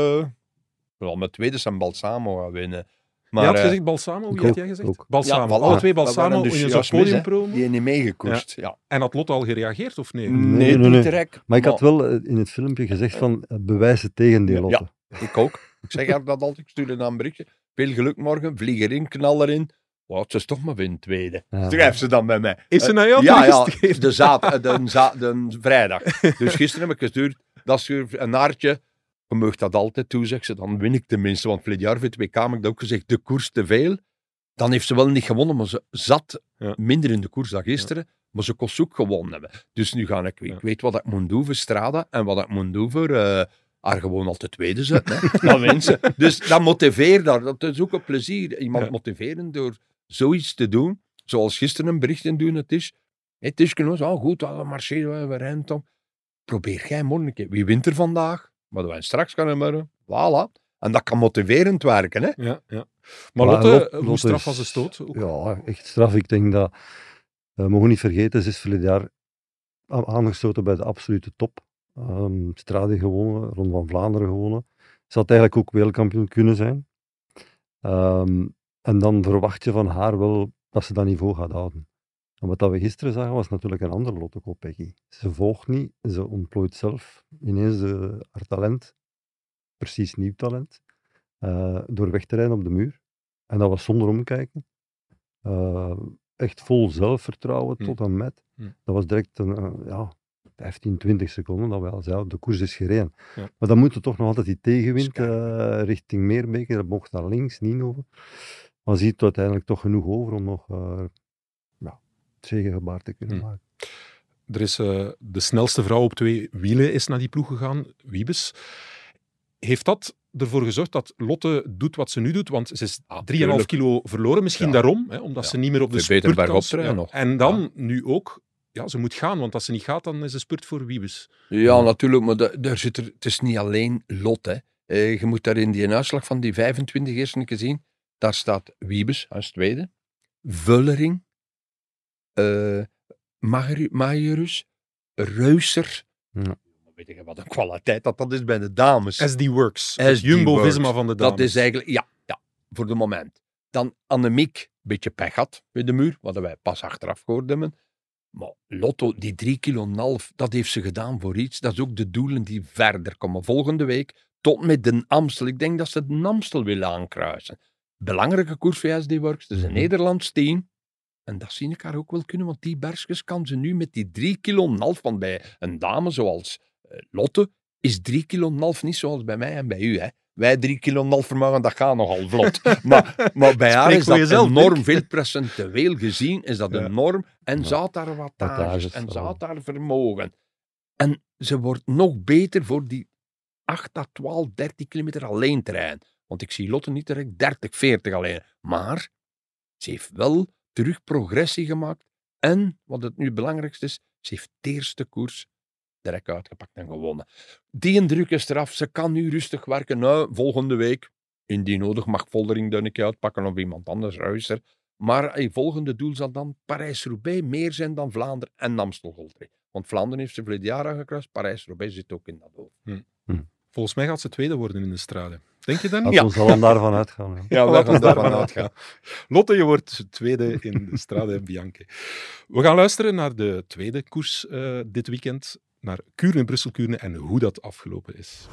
ze zal mijn tweede zijn Balsamo gaan winnen. Maar, Je had eh, gezegd Balsamo, wie had jij gezegd? Balsamo, Ja, alle twee We Balsamo in dus mis, hè. podiumpromo. Die niet meegekoerst, ja. En had Lotte al gereageerd of nee? Nee, niet direct. Maar ik had Maar- wel eh, in het filmpje gezegd van eh, bewijs het tegendeel, Lotte. Ja, ik ook. Ik zeg haar dat altijd. Ik stuurde dan een berichtje. Veel geluk morgen. Vlieg erin, knal erin. Wat, ze is toch maar win tweede. Ja. Schrijft ze dan bij mij. Is ze Eh, naar jou Ja, ja. teruggestuurd? De, zaad, eh, de, za- de vrijdag. Dus gisteren heb ik gestuurd. Dat is een naartje. Je mag dat altijd toe, zegt ze. Dan win ik tenminste. Want vorig jaar voor het WK heb ik dat ook gezegd. De koers te veel. Dan heeft ze wel niet gewonnen. Maar ze zat minder in de koers dan gisteren. Maar ze kon ook gewonnen hebben. Dus nu ga ik... Ik weet wat ik moet doen voor Strada. En wat ik moet doen voor... eh, haar gewoon altijd tweede zetten. Hè. Wint ze. Dus dat motiveert daar. Dat is ook een plezier. Iemand motiveren door zoiets te doen. Zoals gisteren een bericht in doen het is. Het is genoeg. Oh, goed, we marcheren, we rennen toch. Probeer jij morgen een keer. Wie wint er vandaag? Maar wij straks gaan hebben. Voilà. En dat kan motiverend werken. Hè? Ja, ja. Maar Lotte, Lot- hoe Lotte straf was de stoot? Ook. Ja, echt straf. Ik denk dat, we mogen niet vergeten, ze is verleden jaar aangestoten bij de absolute top. Ehm Strade gewonnen, Ronde van Vlaanderen gewonnen. Ze had eigenlijk ook wereldkampioen kunnen zijn. Ehm, en dan verwacht je van haar wel dat ze dat niveau gaat houden. En wat dat we gisteren zagen was natuurlijk een ander Lotte Kopecky. Ze volgt niet, ze ontplooit zelf ineens de, haar talent, precies nieuw talent, eh, door weg te rijden op de muur. En dat was zonder omkijken. Eh, echt vol zelfvertrouwen Hm. tot en met. Hm. Dat was direct een, ja, 15, 20 seconden dat we al zeiden, de koers is gereden. Ja. Maar dan moet er toch nog altijd die tegenwind eh, richting Meerbeke, dat mocht naar links, niet over. Maar ziet er uiteindelijk toch genoeg over om nog uh, ja, het zegengebaar te kunnen Hm. maken. Er is eh, de snelste vrouw op twee wielen is naar die ploeg gegaan, Wiebes. Heeft dat ervoor gezorgd dat Lotte doet wat ze nu doet? Want ze is 3,5 tuurlijk. kilo verloren, misschien Ja. daarom, hè, omdat Ja. ze niet meer op de spurt kan. rijden Ja. nog. En dan nu ook, ja, ze moet gaan, want als ze niet gaat, dan is de spurt voor Wiebes. Ja, natuurlijk, maar da- daar zit er, het is niet alleen Lot. Hè. Eh, je moet daar in die uitslag van die 25 eerste keer zien. Daar staat Wiebes als tweede, Vullering, Majerus, Reuser. Weet je wat een kwaliteit dat dat is bij de dames. SD Works, SD Jumbo-Visma Works. van de Dat dames. is eigenlijk, ja, voor de moment. Dan Annemiek, beetje pech had bij de muur, wat wij pas achteraf gehoord hebben. Maar Lotto, die drie kilo en een half, dat heeft ze gedaan voor iets. Dat is ook de doelen die verder komen. Volgende week tot met de Amstel. Ik denk dat ze de Amstel willen aankruisen. Belangrijke koers voor SD Works. Het is een Nederlands team. En dat zie ik haar ook wel kunnen, want die bergjes kan ze nu met die drie kilo en een half. Want bij een dame zoals eh, Lotte is drie kilo en een half niet zoals bij mij en bij u. Hè. Wij drie kilo en een half vermogen, dat gaat nogal vlot. maar, maar bij haar Spreek is dat jezelf, enorm veel procentueel gezien, is dat enorm. En ze had daar wattages, wattages, en ja. had daar vermogen. En ze wordt nog beter voor die 8 à 12, 13 kilometer alleen rijden. Want ik zie Lotte niet direct 30, 40 alleen. Maar ze heeft wel terug progressie gemaakt. En, wat het nu het belangrijkste is, ze heeft de eerste koers direct uitgepakt en gewonnen. Die druk is eraf. Ze kan nu rustig werken. Nou, volgende week, indien nodig, mag Voldering dan een keer uitpakken of iemand anders, Ruiser. Maar het volgende doel zal dan Parijs-Roubaix meer zijn dan Vlaanderen en Amstel Gold Race. Want Vlaanderen heeft ze verleden jaar aangekruist. Parijs-Roubaix zit ook in dat hoofd. Hm. Volgens mij gaat ze tweede worden in de strade. Denk je dan Laten we ons allen daarvan uitgaan. hè. Ja, we Laten gaan we daarvan uitgaan. Lotte, je wordt tweede in de Strade Bianche. We gaan luisteren naar de tweede koers eh, dit weekend. Naar Kuurne, Brussel-Kuurne en hoe dat afgelopen is.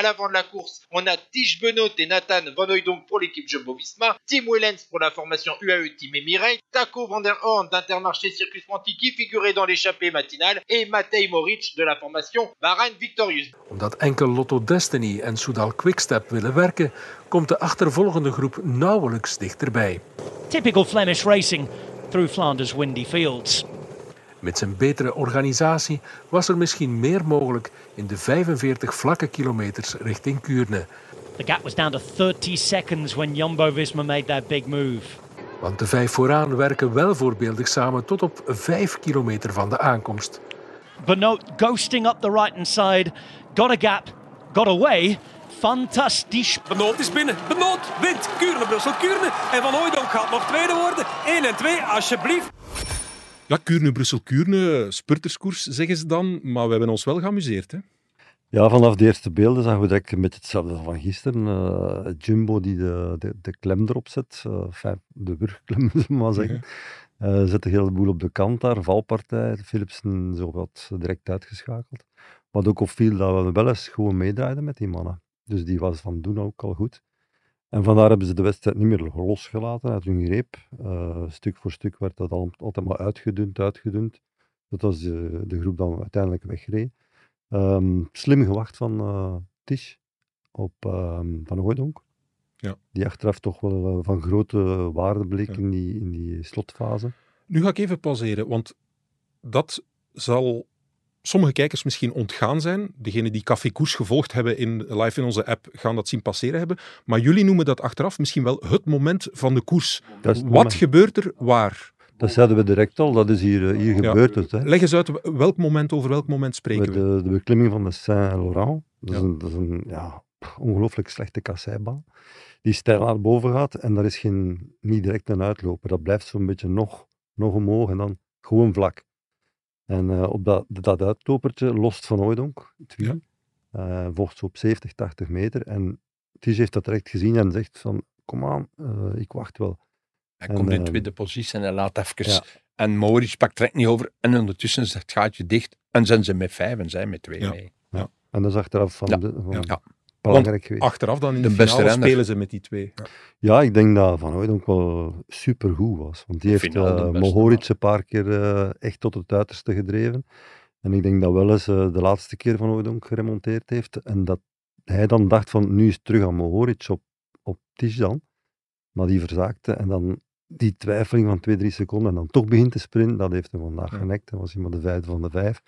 À l'avant de la course, on a Tige Benoît et Nathan Van Hooydonk pour l'équipe Jumbo-Visma, Tim Wellens pour la formation UAE Team Emirates, Taco Van der Horn d'Intermarché Circus Franti qui figurait dans l'échappée matinale et Matej Moric de la formation Bahrain Victorious. Omdat enkel Lotto Destiny en Soudal Quickstep willen werken, komt de achtervolgende groep nauwelijks dichterbij. Typical Flemish racing through Flanders' windy fields. Met zijn betere organisatie was er misschien meer mogelijk in de 45 vlakke kilometers richting Kuurne. The gap was down to 30 seconds when Jumbo Visma made that big move. Want de vijf vooraan werken wel voorbeeldig samen tot op 5 kilometer van de aankomst. Benoit ghosting up the right hand side, got a gap, got away. Fantastisch. Benoot is binnen. Benoot wint. Kuurne, Brussel, Kuurne. En Van Hooydonk gaat nog tweede worden. 1 en 2, alsjeblieft. Ja, Kuurne, Brussel-Kuurne, spurterskoers zeggen ze dan, maar we hebben ons wel geamuseerd. Hè? Ja, vanaf de eerste beelden zagen we direct een beetje hetzelfde van gisteren. Eh, Jumbo die de, de, de klem erop zet, eh, de wurgklem, zullen we maar zeggen. Eh zet de hele boel op de kant daar, valpartij. Philipsen zo wat direct uitgeschakeld. Wat ook opviel dat we wel eens gewoon meedraaiden met die mannen. Dus die was van doen ook al goed. En vandaar hebben ze de wedstrijd niet meer losgelaten uit hun greep. Eh, stuk voor stuk werd dat al, altijd maar uitgedund, uitgedund. Dat was de, de groep dan uiteindelijk wegreed. Ehm, slim gewacht van eh Tisch op ehm, Van Hooydonk. Ja. Die achteraf toch wel eh, van grote waarde bleek in, die, in die slotfase. Nu ga ik even pauzeren, want dat zal sommige kijkers misschien ontgaan zijn. Degenen die Café Koers gevolgd hebben in, live in onze app gaan dat zien passeren hebben. Maar jullie noemen dat achteraf misschien wel het moment van de koers. Wat moment. gebeurt er waar? Dat zeiden we direct al, dat is hier, eh, hier Ja. gebeurd. Het, hè. Leg eens uit welk moment, over welk moment spreken Met we. de, de beklimming van de Saint-Laurent. Dat is Ja. een, dat is een ja, ongelooflijk slechte kasseibaan. Die stijl naar boven gaat en daar is geen, niet direct een uitloper. Dat blijft zo'n beetje nog, nog omhoog en dan gewoon vlak. En eh, op dat, dat uitlopertje lost Van Hooydonk, het wiel. Eh, volgt zo op 70, 80 meter. En Tige heeft dat direct gezien en zegt van, kom aan, eh, ik wacht wel. Hij En, komt in tweede positie en hij laat even. ja. En Maurice pakt direct niet over. En ondertussen is het gaatje dicht. En zijn ze met vijf en zij met twee mee. Ja. En dat is achteraf van, Ja. de, van Ja. Belangrijk geweest. Achteraf dan in de, De beste finale spelen ze met die twee. Ja, ik denk dat Van Hooydonk wel supergoed was. Want die heeft uh, Mohoric een paar keer eh, echt tot het uiterste gedreven. En ik denk dat wel eens eh, de laatste keer Van Hooydonk geremonteerd heeft. En dat hij dan dacht van, nu is het terug aan Mohoric op, op. Maar die verzaakte. En dan die twijfeling van twee, drie seconden en dan toch begint te sprinten, dat heeft hem vandaag genekt. Dat was hij maar de vijfde van de vijf.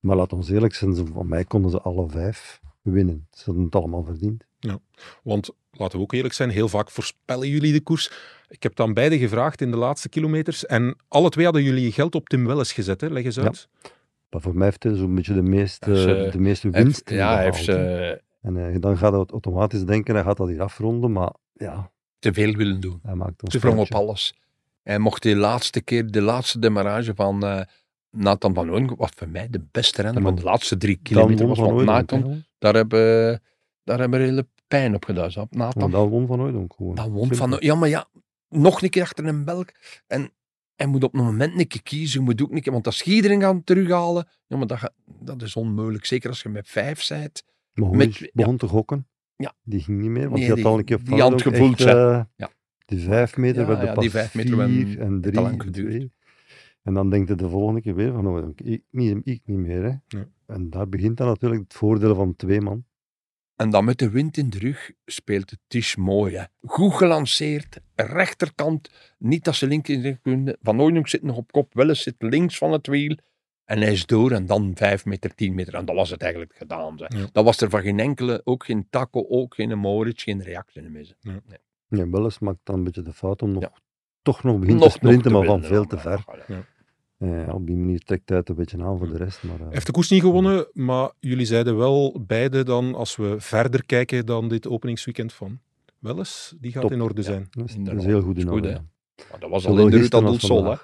Maar laat ons eerlijk zijn, van mij konden ze alle vijf winnen. Ze hadden het allemaal verdiend. Ja, want laten we ook eerlijk zijn, heel vaak voorspellen jullie de koers. Ik heb dan beide gevraagd in de laatste kilometers en alle twee hadden jullie je geld op Tim Welles gezet. Hè? Leg eens uit. Maar voor mij heeft hij zo'n beetje de meeste, heeft, eh, de meeste heeft- winst. ja, hij behaald, heeft, eh, En eh, dan gaat hij automatisch denken, hij gaat dat hier afronden, maar ja, Te veel willen doen. hij maakt ons Te wrong op alles. Hij mocht de laatste keer, de laatste demarrage van eh, Nathan van wat voor mij de beste renner van de laatste drie kilometer was. Van Want Nathan. Daar hebben, daar hebben hele pijn opgedaan. Zo. Nathan. Dat won Van Hooydonk gewoon. Dat won van... Ja, maar ja, nog een keer achter een Belg. En hij moet op een moment een keer kiezen. Moet ook een keer... Want als je iedereen gaat terughalen... Ja, maar dat, dat is onmogelijk. Zeker als je met vijf bent. Maar Met- begon te gokken. Ja. Die ging niet meer, want Nee, die had al een keer op die Van had gevoeld, echt, eh, Ja. Die vijf meter Ja, werden ja, pas die vijf meter vier en te drie lang en geduurd. twee. En dan denkt je de volgende keer weer van, oh, ik niet, ik niet meer. Hè. Ja. En daar begint dan natuurlijk het voordeel van twee man. En dan met de wind in de rug speelt het Tisch mooi. Hè. Goed gelanceerd, rechterkant. Niet dat ze links in kunnen. Van Ooyenhoek zit nog op kop, Welles zit links van het wiel. En hij is door en dan 5 meter, 10 meter. En dat was het eigenlijk gedaan. Ja. Dat was er van geen enkele, ook geen Taco, ook geen Moritz, geen reactie meer. Ja. Nee. Ja, Welles maakt dan een beetje de fout om nog, toch nog begint Nog- te sprinten, nog te maar van veel te ja, ver. Ja. Eh, op die manier trekt hij het een beetje aan voor de rest. Maar, eh, Hij heeft de koers niet gewonnen, maar jullie zeiden wel beide dan, als we verder kijken dan dit openingsweekend van Welles, die gaat Top. in orde Ja, zijn. dat is, dat Inderdaad, is heel goed in orde. hè. ja. Maar dat was Zowel al in de Ruta als del Sol.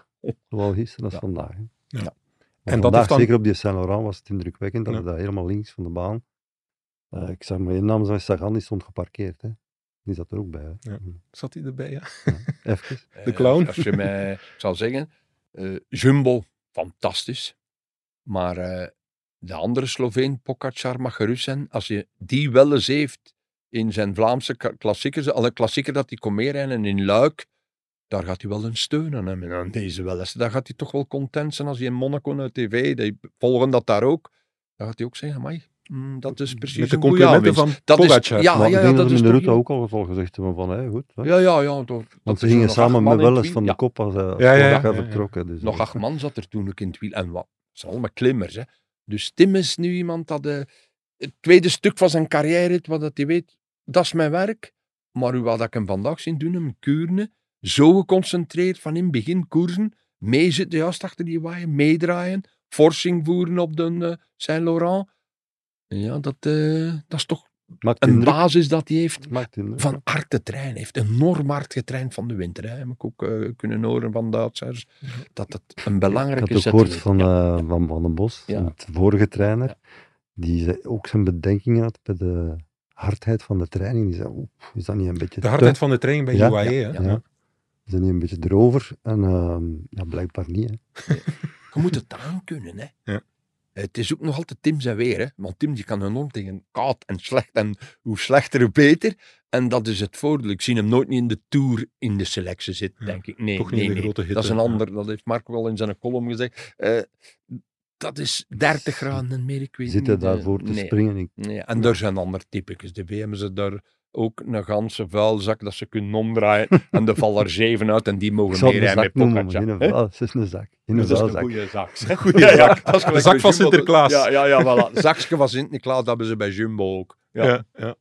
Zowel gisteren als vandaag. hè. Ja. En dat vandaag, dan- zeker op die Saint-Laurent, was het indrukwekkend dat Ja. hij daar helemaal links van de baan. eh, ik zag maar één naam, zijn Sagan, die stond geparkeerd. Hè. Die zat er ook bij. Hè. Ja. Zat hij erbij, ja? Even. De clown. Eh, Als je mij zal zeggen, eh, Jumbo, fantastisch. Maar eh, de andere Sloveen, Pogacar, mag gerust zijn. Als je die wel eens heeft in zijn Vlaamse klassiekers, alle klassieker dat hij kon meerijden in Luik, daar gaat hij wel een steun aan hebben aan deze wel eens. Daar gaat hij toch wel content zijn als hij in Monaco naar tv, die volgen dat daar ook. Dan gaat hij ook zeggen, mm, dat is precies Met de complimenten aanwinst." van dat is, ja, maar ja, dat dat is in de route ook al al gezegd hebben van, hé, goed. hè. Ja, ja, ja. door- Want ze gingen samen met Welles wiel. van de kop als, hij- als Ja, ja, ja. voordat hij vertrokken. Dus, Nog eh, acht man zat er toen ook in het wiel. En wat? Het zijn allemaal klimmers. Hè. Dus Tim is nu iemand dat eh, het tweede stuk van zijn carrière heeft, wat dat hij weet, dat is mijn werk. Maar hoe wat ik hem vandaag zien doen, hem kuren, zo geconcentreerd van in het begin koersen, meezitten juist achter die waaien, meedraaien, forcing voeren op de eh, Saint-Laurent. Ja, dat, eh, dat is toch Maakt een indruk. basis dat hij heeft van hard te trainen. Hij heeft enorm hard getraind van de winter. Hè. Heb ik ook eh, kunnen horen van Duitsers. Dat het een Ik belangrijke had ook zet gehoord is. van, eh, van Van den Bos, Ja. het vorige trainer, die ook zijn bedenkingen had bij de hardheid van de training. Die zei, oeh, is dat niet een beetje De hardheid te- van de training bij Ja, UAE, ja, hè? ja. Is dat niet een beetje erover? En ehm, ja, blijkbaar niet. Hè. Je moet het aankunnen. Hè. Het is ook nog altijd Tim zijn weer. Hè. Want Tim die kan enorm tegen koud en slecht. En hoe slechter, hoe beter. En dat is het voordeel. Ik zie hem nooit niet in de Tour in de selectie zitten, denk ik. Nee, toch niet nee, in de nee. grote Dat is een ander. Dat heeft Marco wel in zijn column gezegd. Eh, dat is 30 graden en meer. Ik weet Zit hij niet, eh, daarvoor te nee. springen? Ik- Nee, en er zijn andere typetjes. De ze daar ook een ganse vuilzak dat ze kunnen omdraaien. en er vallen er zeven uit en die mogen een meerijden met Pogacar. geen Hè? vuil. Is een zak. Geen Dat is een goede zak. Een goede zak. dat is De zak van Jumbo. Sinterklaas. Ja, ja, ja, voilà. Zakje van Sinterklaas, dat hebben ze bij Jumbo ook. Ja. Ja. Ja,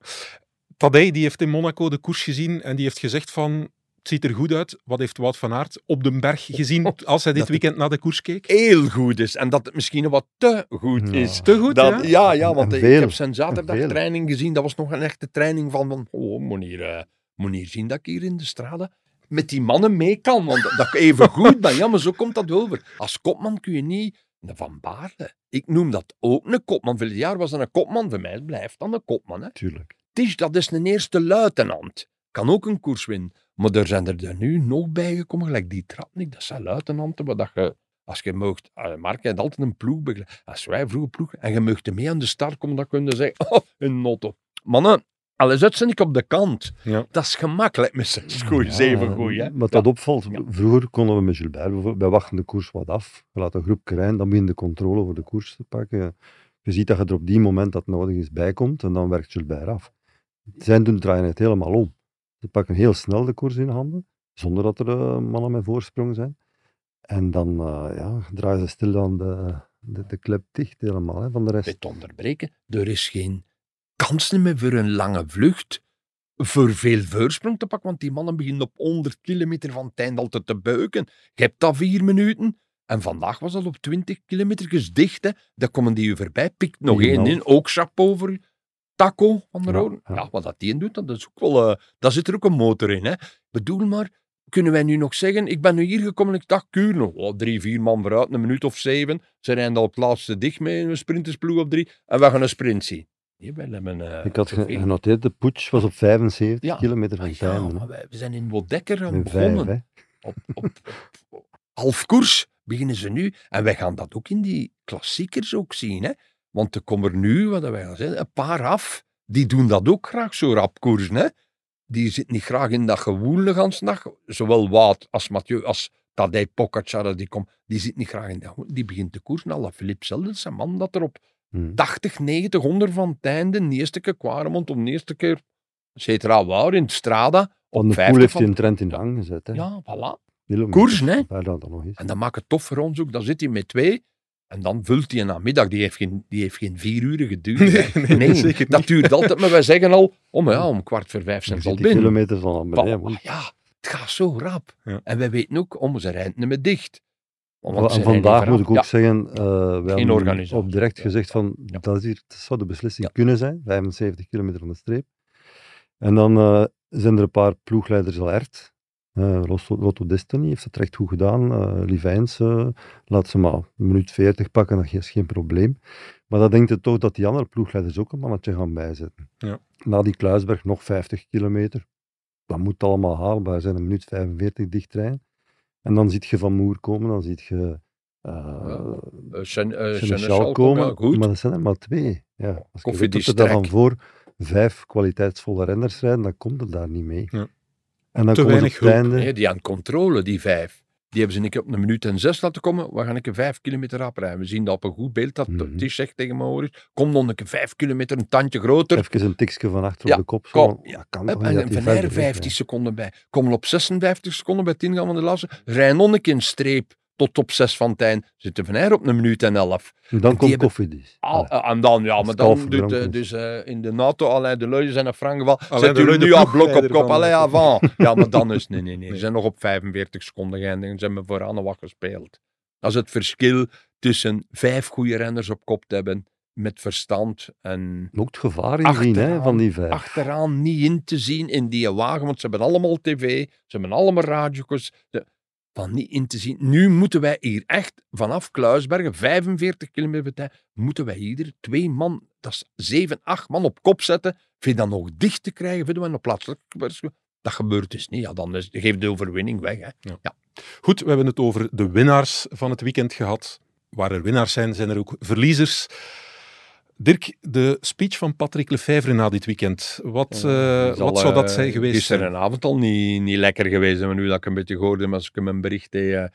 Tadej die heeft in Monaco de koers gezien en die heeft gezegd van het ziet er goed uit. Wat heeft Wout van Aert op de berg gezien als hij dit Dat weekend naar de koers keek? Heel goed is. En dat het misschien wat te goed Ja. is. Te goed, dat, ja? ja? Ja, want ik heb zijn zaterdagtraining gezien. Dat was nog een echte training van, van oh, moet hier, eh, moet hier zien dat ik hier in de straten met die mannen mee kan. Want dat ik even goed ben. Ja, maar zo komt dat over. Als kopman kun je niet... Van Baarle. Ik noem dat ook een kopman. Vorig jaar was dat een kopman. Voor mij blijft dat een kopman. Hè. Tuurlijk. Tisch, dat is een eerste luitenant. Kan ook een koers winnen. Maar er zijn er dan nu nog bij gekomen, gelijk die Tratnik. Dat zijn luitenanten, waar dat je, als je moogt, uh, Mark heeft altijd een ploeg begeleid. Als wij vroeger ploeg, en je moogt mee aan de start komen, dan kun je zeggen, oh, een notto. Mannen, alles uit ik op de kant. Ja. Dat is gemakkelijk met zes goeie, zeven goeie. Hè? Wat dat opvalt, vroeger konden we met Gilbert wij wachten de koers wat af. Je laat een groep krijgen, dan begin de controle over de koers te pakken. Je ziet dat je er op die moment dat nodig is bij komt en dan werkt Gilbert af. Zijn doen draaien het helemaal om. Ze pakken heel snel de koers in handen, zonder dat er eh, mannen met voorsprong zijn. En dan eh, ja, draaien ze stil aan de, de, de klep dicht helemaal hè, van de rest. Dit onderbreken, er is geen kans meer voor een lange vlucht. Voor veel voorsprong te pakken, want die mannen beginnen op 100 kilometer van het eind altijd te beuken. Je hebt dat vier minuten. En vandaag was dat op 20 kilometer dicht. Hè. Daar komen die u voorbij. Pikt nog één in. Ook chapeau voor Taco van der Ja, Rode. ja. Ja, wat dat die doet, dat is ook wel, eh, daar zit er ook een motor in. Hè. Bedoel maar, kunnen wij nu nog zeggen, ik ben nu hier gekomen en ik dacht, kuur nog oh, drie, vier man vooruit, een minuut of zeven. Ze rijden al het laatste dicht met een sprintersploeg op drie en we gaan een sprint zien. Nee, wij hebben, eh, Ik had genoteerd, de putsch was op 75 Ja. kilometer van het Ja, maar wij, we zijn in Wodekker aan Met vijf, begonnen. hè. op, op, op half koers beginnen ze nu. En wij gaan dat ook in die klassiekers ook zien. Hè? Want er komen er nu, wat wij al zeggen, een paar af. Die doen dat ook graag, zo rap koersen. Hè? Die zitten niet graag in dat gewoel de dag. Zowel Wout als Mathieu, als Tadej Pogacar, die, komt, die zit niet graag in dat. Die begint te koersen. Alla Philippe zelden een man dat er op Hmm. 80, 90, 100 van het einde, de eerste keer Quaremont, om de eerste keer Cetra Wout in het Strada, op de 50 Poel heeft hij een trend in de hang gezet. Hè. Ja, voilà. Koersen, hè? Waar dat dan nog is. En dat maakt het tof voor ons ook. Dan zit hij met twee. En dan vult hij een namiddag. Die heeft geen, die heeft geen vier uur geduurd. Nee, nee, zeker dat duurt altijd. Maar wij zeggen al, om, ja, om kwart voor vijf zijn ze al 40 binnen. kilometer van beneden. Wa- Ja, het gaat zo rap. Ja. En wij weten ook, om ze rijden niet meer dicht. En vandaag moet ik ook. Ja. zeggen, eh hebben op direct gezegd van, dat, is hier, dat zou de beslissing kunnen zijn, 75 kilometer van de streep. En dan eh, zijn er een paar ploegleiders alert. Lotto, Lotto Destiny heeft het recht goed gedaan. Livijns eh, laat ze maar een minuut 40 pakken, dat is geen probleem. Maar dat denkt het toch dat die andere ploegleiders ook een mannetje gaan bijzetten. Ja. Na die Kluisberg nog 50 kilometer. Dat moet allemaal haalbaar zijn, een minuut 45 dichtrijden. En dan ziet je Van Moer komen, dan ziet je Seneschal komen, goed. maar dat zijn er maar twee. Ja, als je weet dat er dan strek. voor vijf kwaliteitsvolle renners rijden, dan komt het daar niet mee. Ja. En dan Te weinig hulp. einde... Nee, die aan controle, die vijf. Die hebben ze een keer op een minuut en zes laten komen. We gaan een keer vijf kilometer afrijden. We zien dat op een goed beeld. Dat Mhm. die zegt tegen Maurice, kom dan een keer vijf kilometer, een tandje groter. Even een tikje van achter Ja, op de kop. Zo, kom. ja, kan en die Van verder Eyre weg 15 seconden bij. Komen op 56 seconden bij 10 gaan van de laatste. Rijden nog een keer een streep tot op 6 van eind. Zitten Van Eyre op een minuut en 11. En dan komt hebben- koffiedies. Al- eh, en dan, ja, maar dan doet is. dus eh, in de NATO Alain de Leuze zijn naar Frank Alain Zet u nu al blok op kop, van- Alain avant. Ja, maar dan is nee, nee, nee. Ze zijn nog op 45 seconden geëindigd en ze hebben vooraan wat gespeeld. Dat is het verschil tussen vijf goede renners op kop te hebben met verstand en Ook het gevaar inzien hè, Achteraan- van die vijf. achteraan niet in te zien in die wagen, want ze hebben allemaal tv, ze hebben allemaal radio's. Ze- Van niet in te zien. Nu moeten wij hier echt vanaf Kluisbergen, 45 kilometer moeten wij hier twee man, dat is zeven, acht man op kop zetten. Vind je dat nog dicht te krijgen? Vinden we een plaatselijk Dat gebeurt dus niet. Ja, dan is, geeft de overwinning weg. Hè. Ja. Goed, we hebben het over de winnaars van het weekend gehad. Waar er winnaars zijn, zijn er ook verliezers. Dirk, de speech van Patrick Lefevre na dit weekend. Wat, eh, Is wat zou dat eh, zijn geweest? Gisteravond al niet, niet lekker geweest. Maar nu dat ik een beetje hoorde, als ik hem een bericht deed. eh,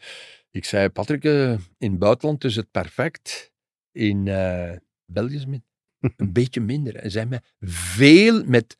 ik zei, Patrick, eh, in het buitenland is het perfect. In eh, België is het een beetje minder. Er zijn met veel met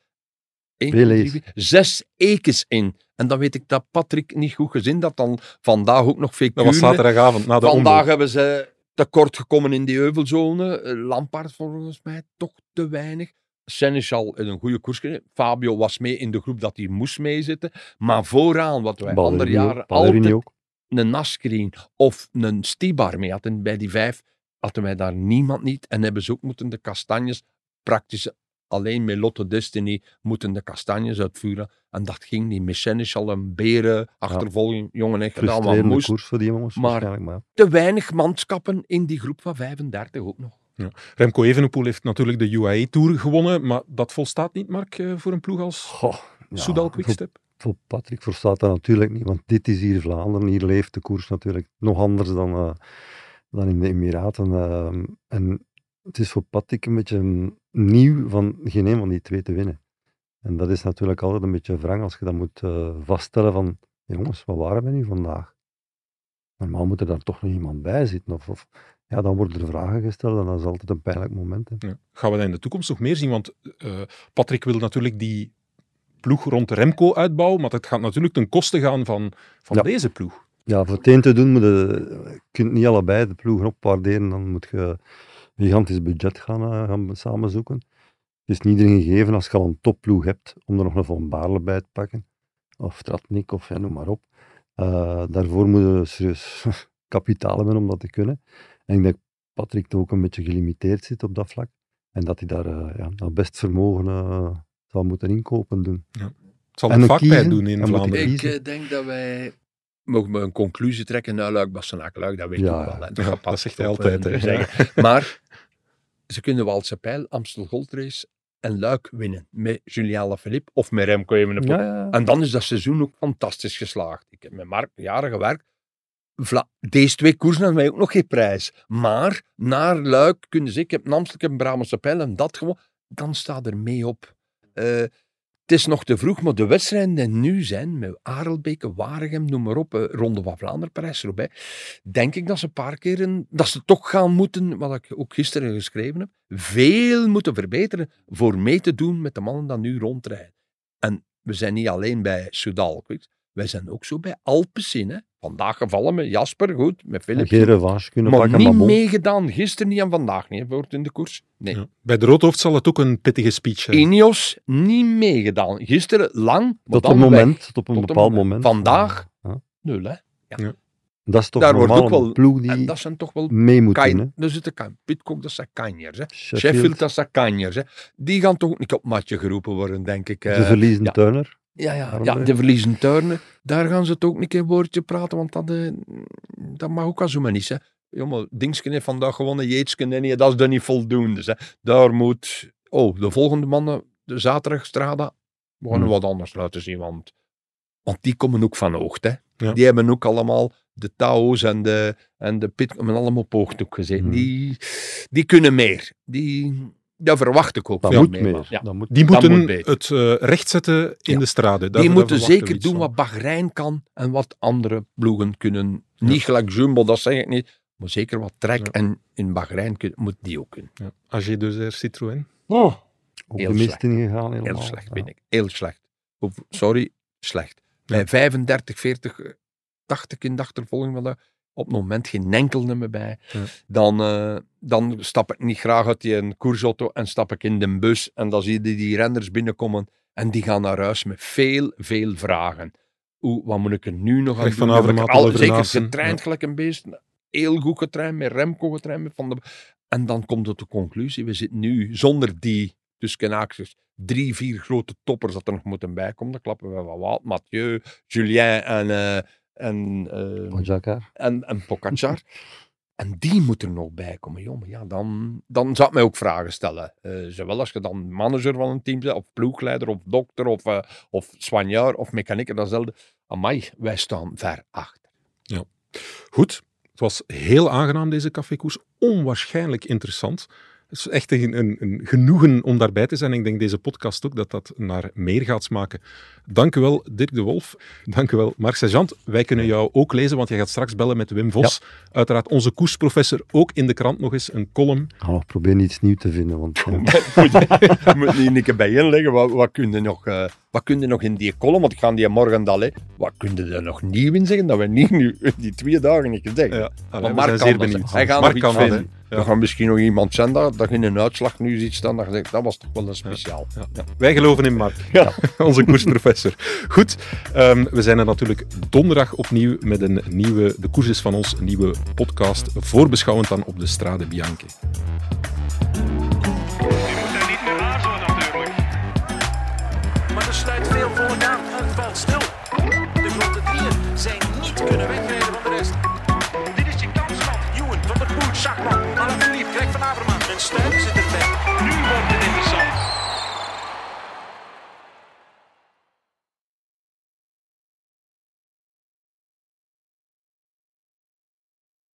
zes ekens in. En dan weet ik dat Patrick niet goed gezien dat dan vandaag ook nog veel Dat was zaterdagavond na de Vandaag hebben ze tekort gekomen in die heuvelzone. Eh, Lampaard volgens mij toch te weinig. Seneschal in een goede koers. gereden. Fabio was mee in de groep dat hij moest meezitten. Maar vooraan, wat wij Ballerini andere jaren Ballerini altijd ook. een Nascreen of een Stibar mee hadden bij die vijf, hadden wij daar niemand niet. En hebben ze ook moeten de kastanjes praktisch alleen met Lotto Destiny moeten de kastanjes uitvoeren. En dat ging niet. Met Seneschal een beren achtervolging, jongen, echt gedaan wat Frustrerende moest. koers voor die jongens Maar te weinig manschappen in die groep van 35 ook nog. Ja. Remco Evenepoel heeft natuurlijk de UAE Tour gewonnen, maar dat volstaat niet, Mark, eh, voor een ploeg als ja, Soudal Quickstep. voor Patrick verstaat dat natuurlijk niet, want dit is hier Vlaanderen. Hier leeft de koers natuurlijk nog anders dan, eh, dan in de Emiraten. ehm, en het is voor Patrick een beetje nieuw van geen een van die twee te winnen. En dat is natuurlijk altijd een beetje wrang als je dat moet eh, vaststellen van, jongens, wat waren we nu vandaag? Normaal moet er daar toch nog iemand bij zitten. Of, of, ja, dan worden er vragen gesteld en dat is altijd een pijnlijk moment. Hè. Ja. Gaan we dat in de toekomst nog meer zien? Want eh, Patrick wil natuurlijk die ploeg rond Remco uitbouwen, maar het gaat natuurlijk ten koste gaan van, van Ja. deze ploeg. Ja, voor het een te doen moet je, je kunt niet allebei de ploegen opwaarderen. Dan moet je gigantisch budget gaan, eh, gaan samenzoeken. Het is niet een gegeven als je al een topploeg hebt om er nog een Van Baarle bij te pakken. Of Tratnik, of ja, noem maar op. Eh, daarvoor moet je serieus kapitaal hebben om dat te kunnen. En ik denk dat Patrick ook een beetje gelimiteerd zit op dat vlak. En dat hij daar eh, ja, naar best vermogen eh, zal moeten inkopen doen. Ja. Het zal En een vaak bij doen in Vlaanderen. Ik kiezen. denk dat wij mogen we een conclusie trekken naar Luik Bassenaak. Luik, dat weet Ja, ik wel. hè. ja, dat pas zegt hij altijd, hè. Maar ze kunnen Waalse Pijl, Amstel Gold Race en Luik winnen. Met Julien Lafilippe of met Remco Evenepoel. Ja, ja. En dan is dat seizoen ook fantastisch geslaagd. Ik heb met Mark jaren gewerkt. Vla- Deze twee koersen hebben wij ook nog geen prijs. Maar naar Luik kunnen ze, ik heb Amstel, ik heb Brabantse Pijl en dat gewoon, dan staat er mee op. Eh, het is nog te vroeg, maar de wedstrijden die nu zijn, met Arelbeke, Waregem, noem maar op, eh, Ronde van Vlaanderen, Parijs Roubaix, denk ik dat ze een paar keer, een- dat ze toch gaan moeten, wat ik ook gisteren geschreven heb, veel moeten verbeteren voor mee te doen met de mannen die nu rondrijden. En we zijn niet alleen bij Soudal wij zijn ook zo bij Alpecin. Vandaag gevallen met Jasper, goed, met Philips. geen revanche kunnen maar pakken, niet maar meegedaan, gisteren niet en vandaag niet, voor in de koers. Nee. Bij de Roodhoofd zal het ook een pittige speech zijn. Ineos niet meegedaan. Gisteren lang, maar Tot een moment, weg. tot op een bepaald moment. Vandaag, Ja. nul hè. Ja. Dat is toch Daar wordt normaal ook een wel, ploeg die en dat zijn toch wel mee moet kan-. Er zitten kan, Pitcock, dat zijn kanjers. Hè. Sheffield. Sheffield, dat zijn kanjers. Hè. Die gaan toch ook niet op matje geroepen worden, denk ik. Ze eh. verliezen ja. Turner. Ja, ja, ja, de verliezen Turnen. Daar gaan ze het ook niet een woordje praten, want dat, eh, dat mag ook al zo maar niet. Hè. Jongen, Dingsken heeft vandaag gewonnen, Jeetsken nee, dat is dan niet voldoende. Hè. Daar moet... Oh, de volgende mannen, de zaterdag Strada, we gaan Hmm. wat anders laten zien, want, want die komen ook van hoogte. Hè. Ja. Die hebben ook allemaal de Tao's en de, en de Pit, hebben allemaal op hoogte ook gezeten. Hmm. Die, die kunnen meer. Die, dat verwacht ik ook Dat van moet mee, meer. Ja. Dat moet- Die Dat moeten moet het eh, recht zetten in de straden. Daar- die daar moeten zeker doen van. wat Bahrein kan en wat andere ploegen kunnen. Niet gelijk Jumbo, dat zeg ik niet. Maar zeker wat Trek en in Bahrein kun- moet die ook kunnen. Ja. AG Deuzer Citroën. Oh, Ook heel de mist slecht. ingegaan helemaal. Heel slecht, Ja. vind ik. Heel slecht. Sorry, slecht. Bij 35, 40, eh, 80 in de achtervolging van op het moment geen enkel nummer bij. Ja. Dan, eh, dan stap ik niet graag uit die koersauto en stap ik in de bus. En dan zie je die renners binnenkomen en die gaan naar huis met veel, veel vragen. Hoe, wat moet ik er nu nog aan doen? Heb ik al- Zeker getraind ja. gelijk een beest. Heel goed getraind, met Remco getraind. Met van de... En dan komt tot de conclusie, we zitten nu zonder die, tussen haakjes, drie, vier grote toppers dat er nog moeten bijkomen. Dan klappen we van Wout, Mathieu, Julien en, eh en, Pogacar. en, en Pogacar. en die moeten er nog bij komen. Jongen, ja, dan, dan zou ik mij ook vragen stellen. Eh, zowel als je dan manager van een team bent, of ploegleider, of dokter, of, eh of soigneur, of mechanieker, datzelfde. Amai, wij staan ver achter. Ja. Goed. Het was heel aangenaam, deze cafékoers. Onwaarschijnlijk interessant. Het is echt een, een, een genoegen om daarbij te zijn. Ik denk deze podcast ook dat dat naar meer gaat smaken. Dank u wel, Dirk de Wolf. Dank u wel, Marc Sergeant. Wij kunnen jou ook lezen, want jij gaat straks bellen met Wim Vos. Uiteraard onze koersprofessor, ook in de krant nog eens een column. Nog proberen iets nieuws te vinden. Want, ja. Je moet niet een keer bij inleggen. Wat, wat kun je nog, eh, wat kun je nog in die column? Want ik ga die morgen dallen. Wat kun je er nog nieuw in zeggen? Dat we niet nu die twee dagen niet gezegd. Ja, maar Mark kan dat benieuwd. Hij gaat nog iets vinden. hè. Er gaat misschien nog iemand zijn dat, dat in een uitslag nu ziet staan. Dat zegt, dat was toch wel een speciaal. Ja. Wij geloven in Mark, onze koersprofessor. Goed, ehm, we zijn er natuurlijk donderdag opnieuw met een nieuwe, de koers is van ons, een nieuwe podcast, voorbeschouwend dan op de Strade Bianche. Niet kunnen